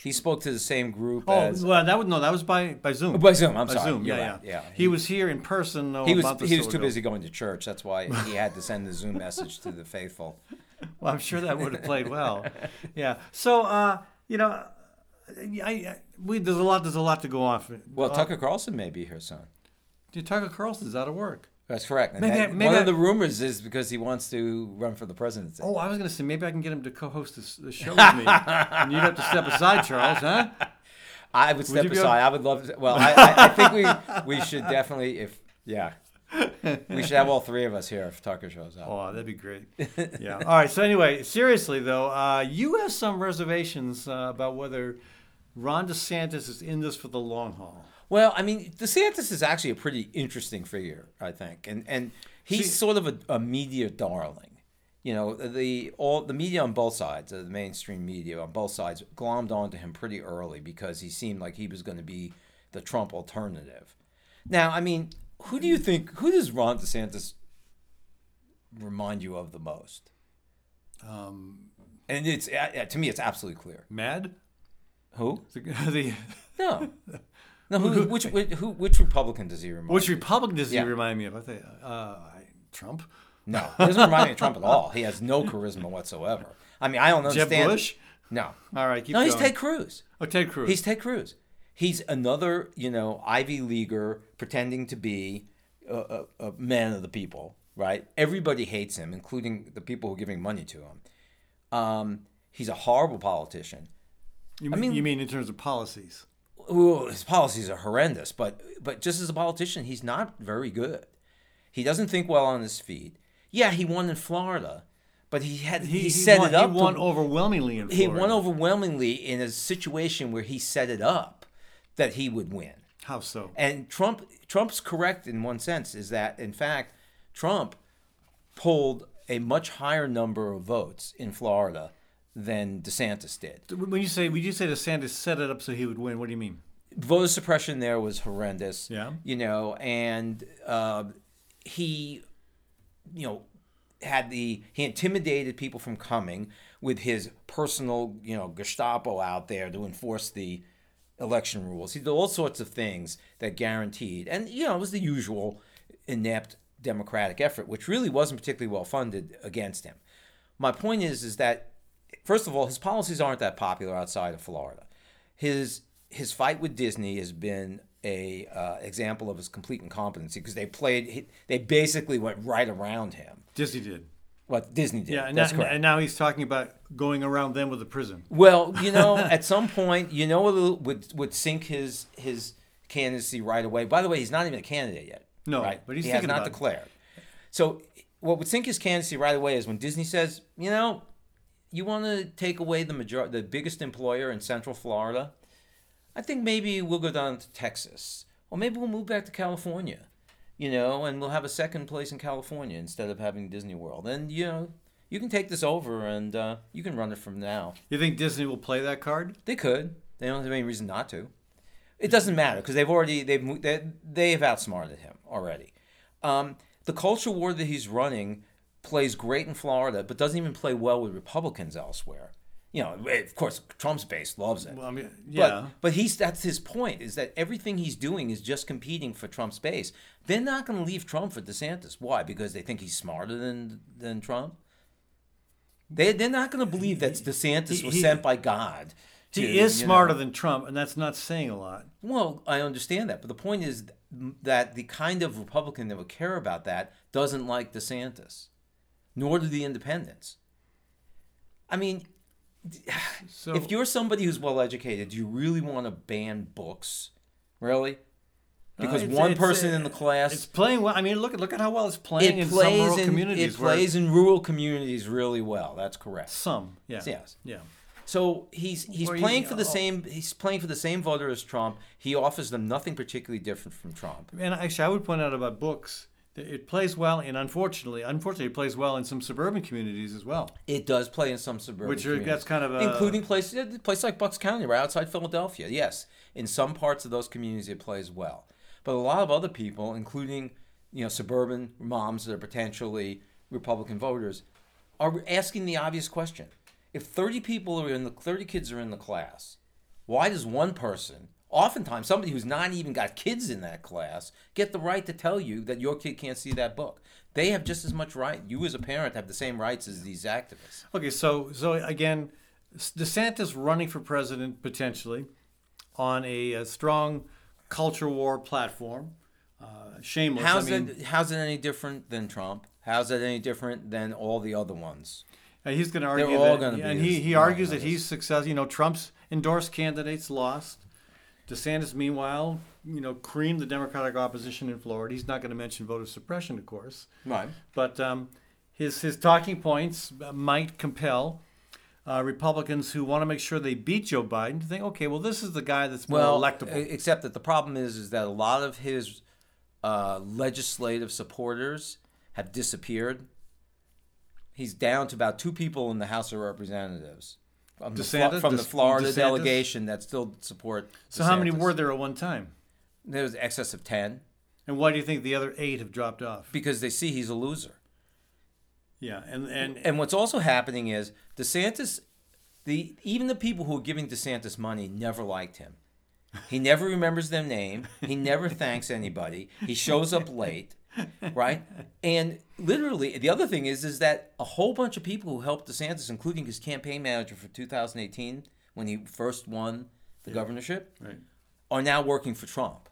He spoke to the same group Oh as well, that was no, that was by by Zoom. by Zoom. I'm By sorry. Zoom, yeah, right. yeah, yeah. He, was here in person. Though, he was he was too ago. busy going to church. That's why he had to send the Zoom message to the faithful. Well, I'm sure that would have played well. Yeah. So, uh, you know, I, I, we there's a lot there's a lot to go off. Well, uh, Tucker Carlson may be here soon. Tucker Carlson's out of work. That's correct. Maybe that- I- maybe one I- of the rumors is because he wants to run for the presidency. Oh, I was going to say maybe I can get him to co-host this, this show with me, and you'd have to step aside, Charles, huh? I would step be aside. I would love to. Well, I, I, I think we we should definitely if yeah. We should have all three of us here if Tucker shows up. Oh, that'd be great. Yeah. All right. So anyway, seriously though, uh, you have some reservations uh, about whether Ron DeSantis is in this for the long haul. Well, I mean, DeSantis is actually a pretty interesting figure, I think, and and he's See- sort of a, a media darling. You know, the all the media on both sides, uh, the mainstream media on both sides, glommed onto him pretty early because he seemed like he was going to be the Trump alternative. Now, I mean, who do you think? Who does Ron DeSantis remind you of the most? Um, And it's uh, to me, it's absolutely clear. Mad? Who? The, the, No, no. Who, which, which who which Republican does he remind? which you? Republican does Yeah. he remind me of? I think uh, I- Trump. No, he doesn't remind me of Trump at all. He has no charisma whatsoever. I mean, I don't know Jeb. Bush. No, All right, keep no, he's going. Ted Cruz. Oh, Ted Cruz. He's Ted Cruz. He's another, you know, Ivy Leaguer pretending to be a, a, a man of the people, right? Everybody hates him, including the people who are giving money to him. Um, he's a horrible politician. you, mean, mean- you mean in terms of policies? Ooh, his policies are horrendous, but but just as a politician, he's not very good. He doesn't think well on his feet. Yeah, he won in Florida, but he had he, set won, it up. He won to, overwhelmingly in he won overwhelmingly in a situation where he set it up that he would win. How so? And Trump Trump's correct in one sense is that in fact Trump pulled a much higher number of votes in Florida than DeSantis did. When you say when you say DeSantis set it up so he would win, what do you mean? voter suppression there was horrendous. Yeah. You know, and uh, he, you know, had the he intimidated people from coming with his personal, you know, Gestapo out there to enforce the election rules. He did all sorts of things that guaranteed, and you know, it was the usual inept Democratic effort, which really wasn't particularly well funded against him. My point is, is that first of all, his policies aren't that popular outside of Florida. His his fight with Disney has been a uh, example of his complete incompetency because they played, he- they basically went right around him. Disney did. What Disney did. Yeah, and, that's now, correct. and now he's talking about going around them with a prison. Well, you know, at some point, you know what would would sink his his candidacy right away. By the way, he's not even a candidate yet. No, right? but he's he has not about it. declared. So, what would sink his candidacy right away is when Disney says, you know, you want to take away the major the biggest employer in Central Florida. I think maybe we'll go down to Texas, or maybe we'll move back to California. You know, and we'll have a second place in California instead of having Disney World. And you know, you can take this over, and uh, you can run it from now. You think Disney will play that card? They could. They don't have any reason not to. It doesn't matter because they've already they've they, they've outsmarted him already. Um, the culture war that he's running plays great in Florida, but doesn't even play well with Republicans elsewhere. You know, eh, of course, Trump's base loves it. Well, I mean, yeah. But, but he's that's his point is that everything he's doing is just competing for Trump's base. They're not going to leave Trump for DeSantis. Why? Because they think he's smarter than than Trump. They they're not going to believe that DeSantis he- was he- sent by God. to, he is smarter know- than Trump, and that's not saying a lot. Well, I understand that, but the point is that the kind of Republican that would care about that doesn't like DeSantis, nor do the independents. I mean, So if you're somebody who's well educated, do you really want to ban books? Really? Because it's- one it's, person uh, in the class it's playing well. I mean, look at look at how well it's playing it in some rural in communities. it plays in rural communities really well. That's correct. some, yeah, Yes. yeah. So he's he's you- playing for the oh. same he's playing for the same voter as Trump. He offers them nothing particularly different from Trump. And actually, I would point out about books. It plays well, and unfortunately, unfortunately, it plays well in some suburban communities as well. It does play in some suburban Which are- communities, that's kind of a- including places, yeah, place like Bucks County, right outside Philadelphia. Yes, in some parts of those communities, it plays well. But a lot of other people, including you know suburban moms that are potentially Republican voters, are asking the obvious question: If thirty people are in the thirty kids are in the class, why does one person, oftentimes somebody who's not even got kids in that class, get the right to tell you that your kid can't see that book? They have just as much right. You as a parent have the same rights as these activists. Okay, so so again, DeSantis running for president potentially on a, a strong culture war platform. Uh, shameless. How's I mean, it? How's it any different than Trump? How's it any different than all the other ones? Uh, he's going to argue all that, gonna be and as he, he argues that he's successful. You know, Trump's endorsed candidates lost. DeSantis, meanwhile, you know, creamed the Democratic opposition in Florida. He's not going to mention voter suppression, of course, Right. but um, his his talking points might compel uh, Republicans who want to make sure they beat Joe Biden to think, okay, well, this is the guy that's more Well, electable. except that the problem is, is that a lot of his uh, legislative supporters have disappeared. He's down to about two people in the House of Representatives from, the, from the Florida DeSantis? delegation that still support. so how many were there at one time? There was excess of ten And why do you think the other eight have dropped off? because they see he's a loser. Yeah, and and And what's also happening is DeSantis, the even the people who are giving DeSantis money never liked him. He never remembers their name. He never thanks anybody. He shows up late, right? And literally, the other thing is, is that a whole bunch of people who helped DeSantis, including his campaign manager for 2018 when he first won the governorship, right. are now working for Trump.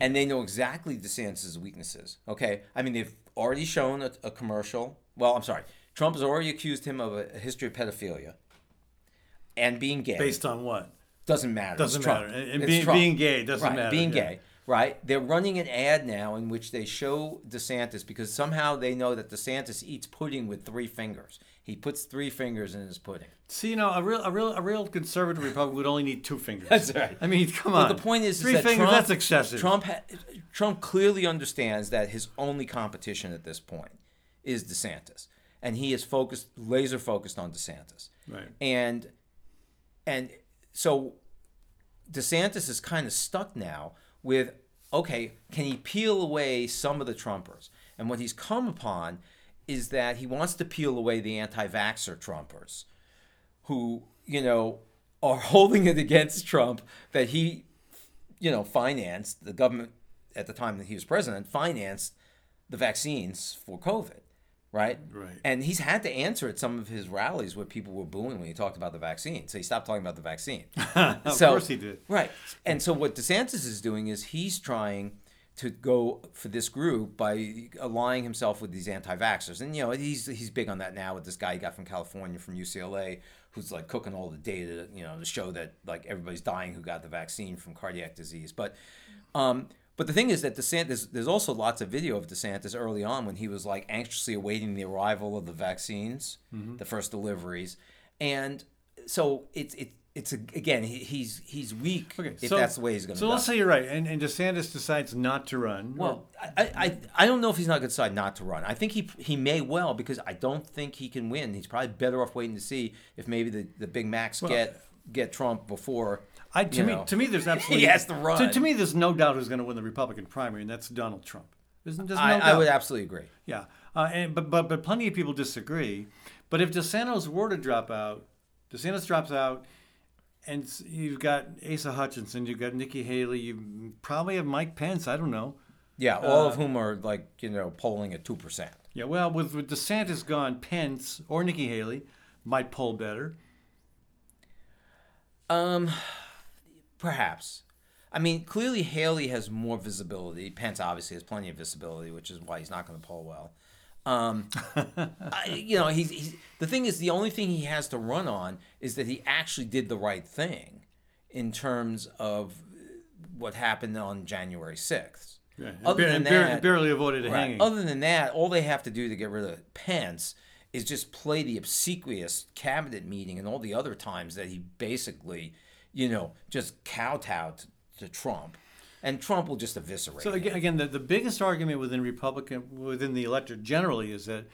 And they know exactly DeSantis' weaknesses. Okay. I mean, they've already shown a, a commercial. Well, I'm sorry. Trump has already accused him of a, history of pedophilia and being gay. based on what? doesn't matter. Doesn't matter. And- and It's being- Trump. being gay doesn't right. matter, Being yeah. gay, right? They're running an ad now in which they show DeSantis because somehow they know that DeSantis eats pudding with three fingers. He puts three fingers in his pudding. See, you know, a real, a real, a real conservative Republican would only need two fingers. That's right. I mean, come on. But the point is, is three that fingers. Trump, that's excessive. Trump, ha- Trump clearly understands that his only competition at this point is DeSantis, and he is focused, laser focused on DeSantis. Right. And and so DeSantis is kind of stuck now with okay, can he peel away some of the Trumpers? And what he's come upon is that he wants to peel away the anti-vaxxer Trumpers who, you know, are holding it against Trump that he, you know, financed the government at the time that he was president financed the vaccines for COVID. Right? Right. And he's had to answer at some of his rallies where people were booing when he talked about the vaccine. So he stopped talking about the vaccine. of So- course he did. Right. And so what DeSantis is doing is he's trying to go for this group by aligning himself with these anti-vaxxers. And you know, he's he's big on that now with this guy he got from California from UCLA who's like cooking all the data, you know, to show that like everybody's dying who got the vaccine from cardiac disease. But um but the thing is that DeSantis, there's also lots of video of DeSantis early on when he was like anxiously awaiting the arrival of the vaccines, mm-hmm. the first deliveries, and so it's it, it's a, again he, he's he's weak Okay, if so, that's the way he's going to So go. let's say you're right, and, and DeSantis decides not to run. Well, I, I, I don't know if he's not going to decide not to run. I think he he may well because I don't think he can win. He's probably better off waiting to see if maybe the, the big Macs get get Trump before. I, to you me, know. to me, there's absolutely he has to run. To, to me, there's no doubt who's going to win the Republican primary, and that's Donald Trump. There's, there's no I, doubt. I would absolutely agree. Yeah, uh, and but but but plenty of people disagree. But if DeSantis were to drop out, DeSantis drops out, and you've got Asa Hutchinson, you've got Nikki Haley, you probably have Mike Pence. I don't know. Yeah, all Uh, of whom are like you know polling at two percent. Yeah, well, with, with DeSantis gone, Pence or Nikki Haley might poll better. Um, perhaps. I mean, clearly Haley has more visibility. Pence obviously has plenty of visibility, which is why he's not going to poll well. Um, I, you know, he's, he's the thing is the only thing he has to run on is that he actually did the right thing in terms of what happened on January sixth. Yeah, Other and than that- barely avoided a Right. hanging. Other than that, all they have to do to get rid of Pence is just play the obsequious cabinet meeting and all the other times that he basically, you know, just kowtowed to, to Trump, and Trump will just eviscerate. So him. again, again the, the biggest argument within Republican within the electorate generally is that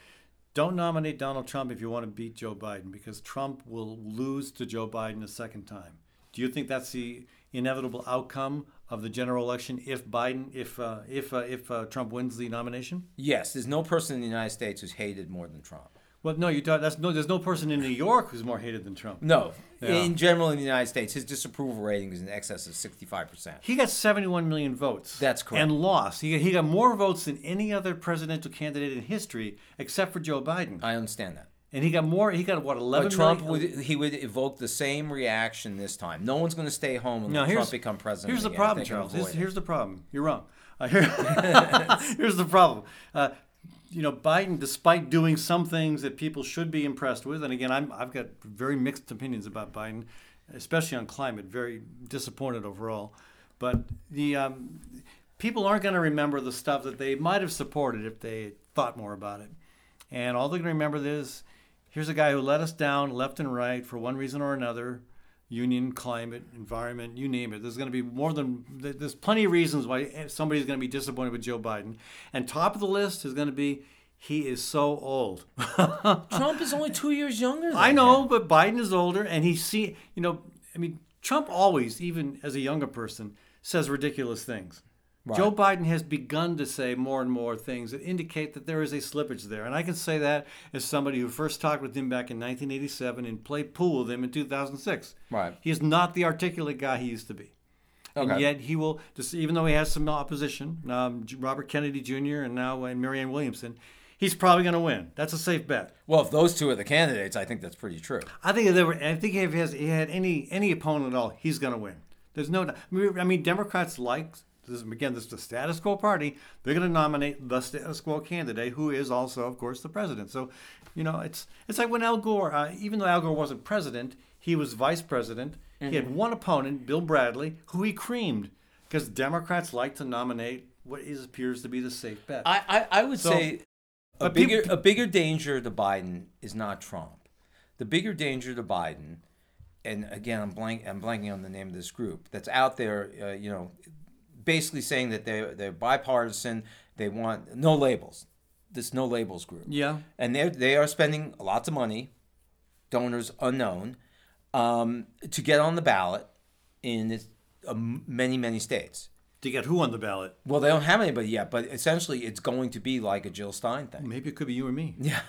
don't nominate Donald Trump if you want to beat Joe Biden because Trump will lose to Joe Biden a second time. Do you think that's the inevitable outcome of the general election if Biden if uh, if uh, if uh, Trump wins the nomination? yes, there's no person in the United States who's hated more than Trump. Well, no, you don't. That's no. There's no person in New York who's more hated than Trump. No, Yeah. in general in the United States, his disapproval rating is in excess of 65 percent. He got 71 million votes. That's correct. And lost. He, he got more votes than any other presidential candidate in history, except for Joe Biden. I understand that. And he got more. He got what 11 But Trump million- would he would evoke the same reaction this time. No one's going to stay home and No, let here's, Trump become president. Here's the again if problem, they can Charles. avoid Here's, it. here's the problem. You're wrong. Uh, here- here's the problem. Uh, you know, Biden, despite doing some things that people should be impressed with, and again, I'm, I've got very mixed opinions about Biden, especially on climate. Very disappointed overall. But the um, people aren't going to remember the stuff that they might have supported if they thought more about it. And all they're going to remember is here's a guy who let us down left and right for one reason or another union, climate, environment, you name it. There's going to be more than, there's plenty of reasons why somebody's going to be disappointed with Joe Biden. And top of the list is going to be he is so old. Trump is only two years younger. Than I know, him. but Biden is older, and he see, you know, I mean, Trump always, even as a younger person, says ridiculous things. Joe Biden has begun to say more and more things that indicate that there is a slippage there, and I can say that as somebody who first talked with him back in 1987 and played pool with him in 2006. Right. He is not the articulate guy he used to be. And yet he will, just even though he has some opposition, um, Robert Kennedy Jr. and now uh, Marianne Williamson, he's probably going to win. That's a safe bet. Well, if those two are the candidates, I think that's pretty true. I think if there were, I think if he, has, he had any any opponent at all, he's going to win. There's no. doubt. I mean, Democrats like this. Again, this is the status quo party. They're going to nominate the status quo candidate, who is also, of course, the president. So, you know, it's it's like when Al Gore, uh, even though Al Gore wasn't president, he was vice president. He had one opponent, Bill Bradley, who he creamed because Democrats like to nominate what is appears to be the safe bet. I, I, I would So- say a bigger peop- a bigger danger to Biden is not Trump. The bigger danger to Biden, and again, I'm blank I'm blanking on the name of this group that's out there. Uh, you know, basically saying that they they're bipartisan. They want no labels. This no labels group. yeah. and they they are spending lots of money, donors unknown, um, to get on the ballot in this, uh, many many states. To get who on the ballot? Well, they don't have anybody yet, but essentially, it's going to be like a Jill Stein thing. Maybe it could be you or me. Yeah.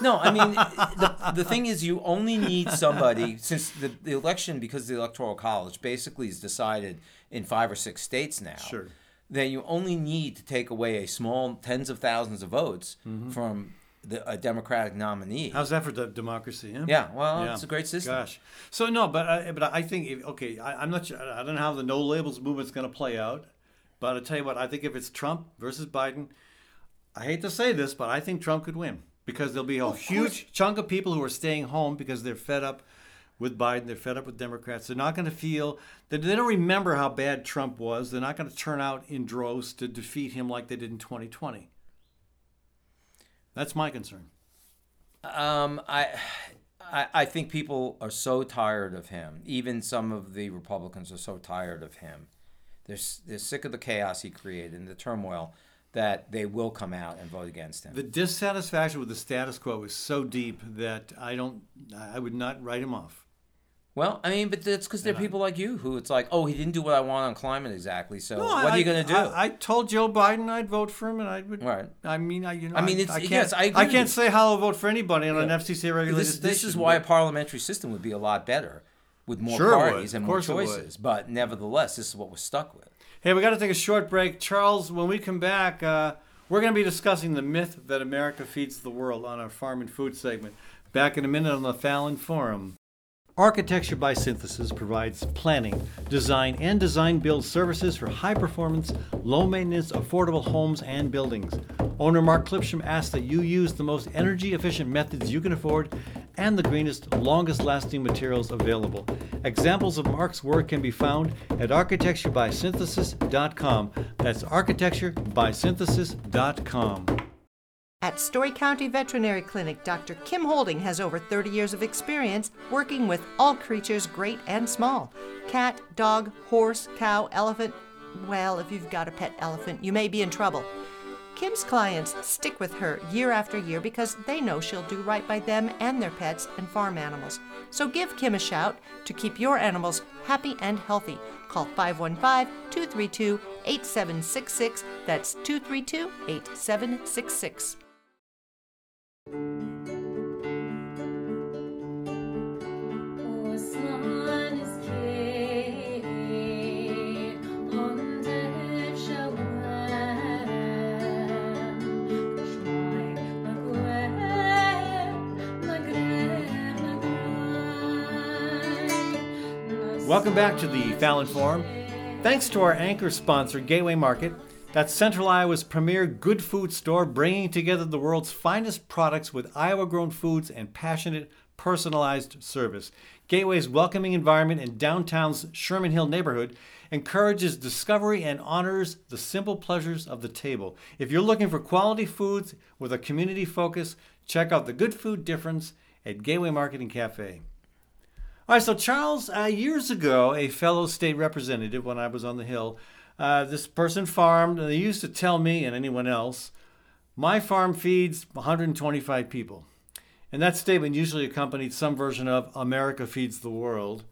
No, I mean the, the thing is you only need somebody since the, the election because the electoral college basically is decided in five or six states now. Sure. Then you only need to take away a small tens of thousands of votes Mm-hmm. from the, a Democratic nominee. How's that for de- democracy? Huh? yeah, well, Yeah. it's a great system. Gosh. So no, but I, but I think if, okay, I, I'm not sure. I don't know how the no labels movement's going to play out, but I tell you what, I think if it's Trump versus Biden, I hate to say this, but I think Trump could win because there'll be a huge chunk of people who are staying home because they're fed up with Biden. They're fed up with Democrats. They're not going to feel that they don't remember how bad Trump was. They're not going to turn out in droves to defeat him like they did in 2020. That's my concern. Um, I, I, I think people are so tired of him. Even some of the Republicans are so tired of him. They're they're sick of the chaos he created and the turmoil that they will come out and vote against him. The dissatisfaction with the status quo is so deep that I don't, I would not write him off. well, I mean, but that's because there are people like you who it's like, oh, he didn't do what I want on climate exactly. So No, what I- are you going to do? I, I told Joe Biden I'd vote for him, and I would. Right. I mean, I you know. I mean, it's- I can't, yes, I agree with can't say how I'll vote for anybody on an FCC regulated this, this is why a parliamentary system would be a lot better with more Sure parties and more course it would. choices. But nevertheless, this is what we're stuck with. Hey, we got to take a short break, Charles. When we come back, uh, we're going to be discussing the myth that America feeds the world on our farm and food segment. Back in a minute on the Fallon Forum. Architecture by Synthesis provides planning, design, and design build services for high performance, low maintenance, affordable homes and buildings. Owner Mark Clipsham asks that you use the most energy efficient methods you can afford and the greenest, longest lasting materials available. Examples of Mark's work can be found at architecturebysynthesis.com. That's architecturebysynthesis.com. At Story County Veterinary Clinic, Dr. Kim Holding has over 30 years of experience working with all creatures, great and small cat, dog, horse, cow, elephant. Well, if you've got a pet elephant, you may be in trouble. Kim's clients stick with her year after year because they know she'll do right by them and their pets and farm animals. So give Kim a shout to keep your animals happy and healthy. Call 515 232 8766. That's 232 8766. Welcome back to the Fallon Forum. Thanks to our anchor sponsor, Gateway Market. That's Central Iowa's premier good food store, bringing together the world's finest products with Iowa grown foods and passionate, personalized service. Gateway's welcoming environment in downtown's Sherman Hill neighborhood encourages discovery and honors the simple pleasures of the table. If you're looking for quality foods with a community focus, check out the Good Food Difference at Gateway Market and Cafe. All right, so Charles, uh, years ago, a fellow state representative, when I was on the Hill, uh, this person farmed, and they used to tell me and anyone else, my farm feeds 125 people. And that statement usually accompanied some version of America feeds the world.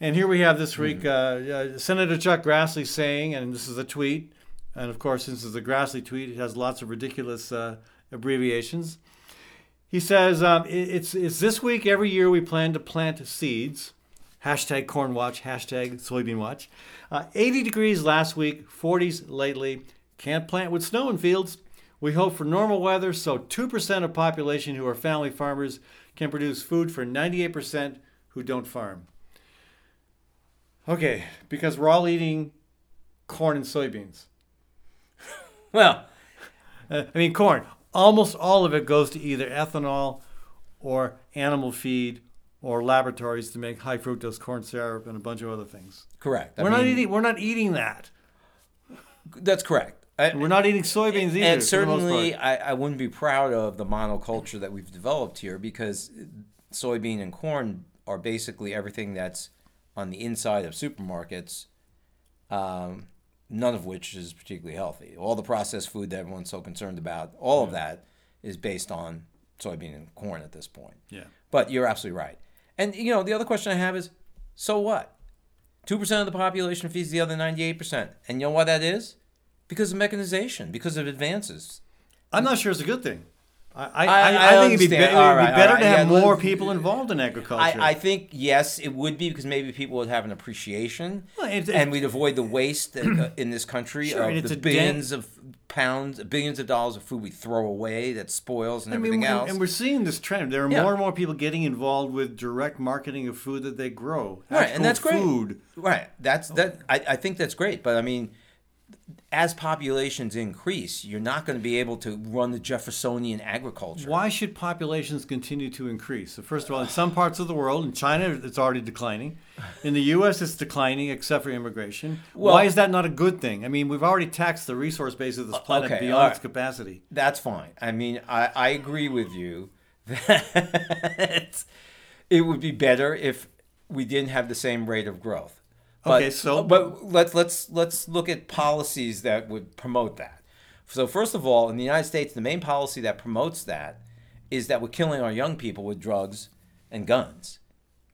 And here we have this week uh, uh, Senator Chuck Grassley saying, and this is a tweet, and of course, since it's a Grassley tweet, it has lots of ridiculous uh, abbreviations. He says, um, it's, it's this week every year we plan to plant seeds. Hashtag corn watch, hashtag soybean watch. Uh, 80 degrees last week, 40s lately. Can't plant with snow in fields. We hope for normal weather so 2% of population who are family farmers can produce food for 98% who don't farm. Okay, because we're all eating corn and soybeans. Well, Uh, I mean, corn. Almost all of it goes to either ethanol or animal feed or laboratories to make high fructose corn syrup and a bunch of other things. correct. I we're not eating. We're not eating that. That's correct. I- We're not eating soybeans either. and for the most certainly. I, I wouldn't be proud of the monoculture that we've developed here because soybean and corn are basically everything that's on the inside of supermarkets, um, none of which is particularly healthy. All the processed food that everyone's so concerned about, all of that is based on soybean and corn at this point. yeah. But you're absolutely right. And you know, the other question I have is, so what? Two percent of the population feeds the other ninety-eight percent, and you know why that is? Because of mechanization, because of advances. I'm not sure it's a good thing. I, I, I- I, think it'd be, be- understand. it would All be right, better right. to have Yeah, more people involved in agriculture. I, I think yes, it would be because maybe people would have an appreciation, Well, it's- and we'd avoid the waste uh, in this country Sure, of the bins of pounds, billions of dollars of food we throw away that spoils and I everything and, else. and we're seeing this trend. There are Yeah. more and more people getting involved with direct marketing of food that they grow. right, and that's great. Food. Right, that's that. I, I think that's great, but I mean, as populations increase, you're not going to be able to run the Jeffersonian agriculture. Why should populations continue to increase? So first of all, in some parts of the world, in China, it's already declining. In the U.S., it's declining, except for immigration. Well- Why is that not a good thing? I mean, we've already taxed the resource base of this planet okay, beyond right. its capacity. That's fine. I mean, I, I agree with you that it would be better if we didn't have the same rate of growth. But, Okay, so- but let's let's let's look at policies that would promote that. So first of all, in the United States, the main policy that promotes that is that we're killing our young people with drugs and guns.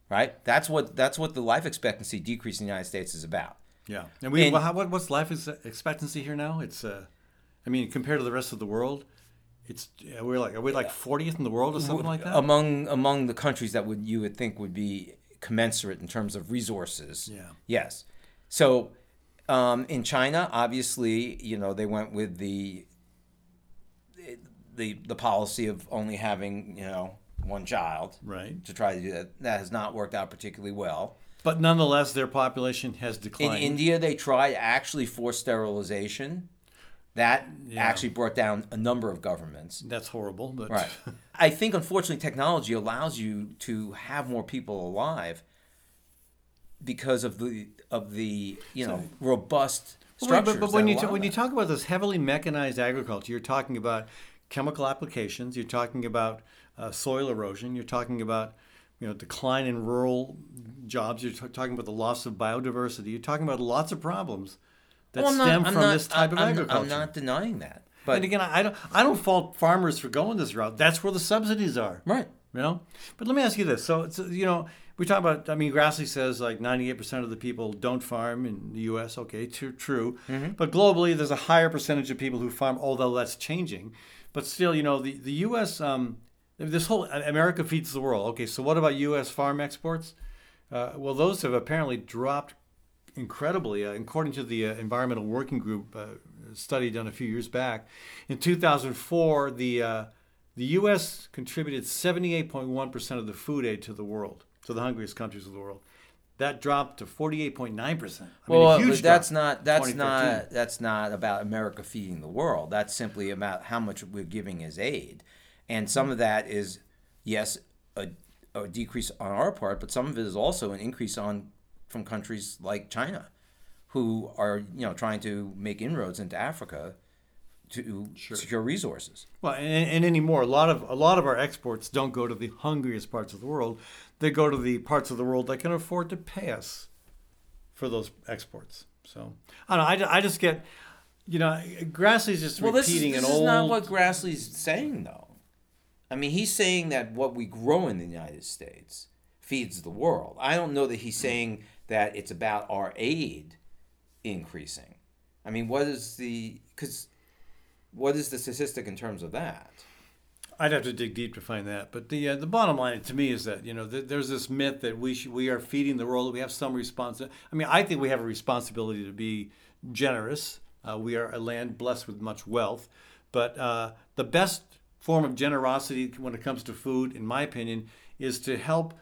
Right? That's what that's what the life expectancy decrease in the United States is about. Yeah, and we And- well, how, what, what's life expectancy here now? It's uh, I mean, compared to the rest of the world, it's we're like are we like 40th in the world or something like that? among among the countries that would you would think would be commensurate in terms of resources. Yeah. Yes. So um, in China, obviously, you know, they went with the the the policy of only having you know one child. Right. To try to do that, that has not worked out particularly well. but nonetheless, their population has declined. In. India, they tried actually forced sterilization. That Yeah. actually brought down a number of governments. That's horrible, but Right. I think unfortunately technology allows you to have more people alive because of the of the you know robust Well, right, structures. but, but when you allow when you talk about this heavily mechanized agriculture, you're talking about chemical applications. You're talking about uh, soil erosion. You're talking about you know decline in rural jobs. You're t- talking about the loss of biodiversity. You're talking about lots of problems that Well, I'm not- stem from not- this type of I'm- agriculture. I'm not denying that, but and again, I I don't I don't fault farmers for going this route. That's where the subsidies are. right. You know, but let me ask you this. So, it's, you know, we talk about. I mean, Grassley says like 98% of the people don't farm in the U.S. Okay, true, true. But globally, there's a higher percentage of people who farm, although that's changing. But still, you know, the the U.S. Um, this whole America feeds the world. Okay, so what about U.S. farm exports? Uh, well, those have apparently dropped incredibly, uh, according to the uh, Environmental Working Group uh, study done a few years back. In 2004, the uh, the U.S. contributed 78.1 percent of the food aid to the world, to the hungriest countries of the world. That dropped to 48.9 percent. I mean, Well, a huge that's not that's not that's not about America feeding the world. That's simply about how much we're giving as aid, and some of that is yes a, a decrease on our part, but some of it is also an increase on from countries like China, who are you know trying to make inroads into Africa to secure resources. Well, and, and anymore, a lot of a lot of our exports don't go to the hungriest parts of the world. They go to the parts of the world that can afford to pay us for those exports. So I don't know. I, I just get, you know, Grassley's just Well, this is, repeating this an is old. not what Grassley's saying, though. I mean, he's saying that what we grow in the United States feeds the world. I don't know that he's mm. saying that it's about our aid increasing. I mean, what is the because what is the statistic in terms of that? I'd have to dig deep to find that. But the uh, the bottom line to me is that you know th- there's this myth that we should, we are feeding the world. That we have some responsibility. I mean, I think we have a responsibility to be generous. Uh, we are a land blessed with much wealth, but uh, the best form of generosity when it comes to food, in my opinion, is to help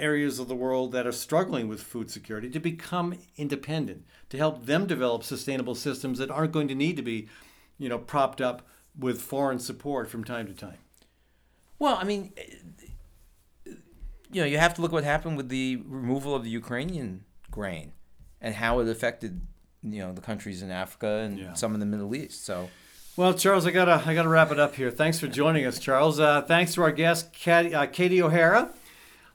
areas of the world that are struggling with food security to become independent, to help them develop sustainable systems that aren't going to need to be, you know, propped up with foreign support from time to time. Well, I mean, you know, you have to look what happened with the removal of the Ukrainian grain and how it affected you know the countries in Africa and Yeah. some in the Middle East. So. Well, Charles, I gotta I gotta wrap it up here. Thanks for joining us, Charles. Uh, thanks to our guest, Katie, uh, Katie O'Harra,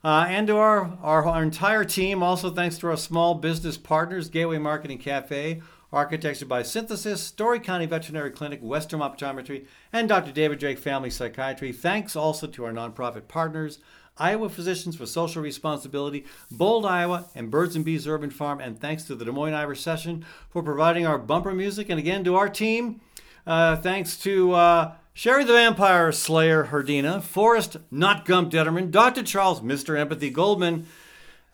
uh, and to our, our our entire team. Also, thanks to our small business partners, Gateway Market and Cafe, Architecture by Synthesis, Story County Veterinary Clinic, Westrom Optometry, and Dr. David Drake Family Psychiatry. Thanks also to our nonprofit partners. Iowa Physicians for Social Responsibility, Bold, Iowa, and Birds and Bees Urban Farm, and thanks to the Des Moines Irish Session for providing our bumper music. And again, to our team, uh, thanks to uh, Sherry the Vampire Slayer Herdina, Forrest Not Gump Detterman, Dr. Charles Mr. Empathy Goldman,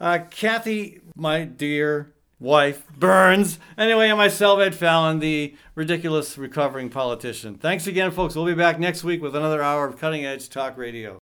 uh, Kathy, my dear wife, Burns. Anyway, and myself, Ed Fallon, the ridiculous recovering politician. Thanks again, folks. We'll be back next week with another hour of cutting edge talk radio.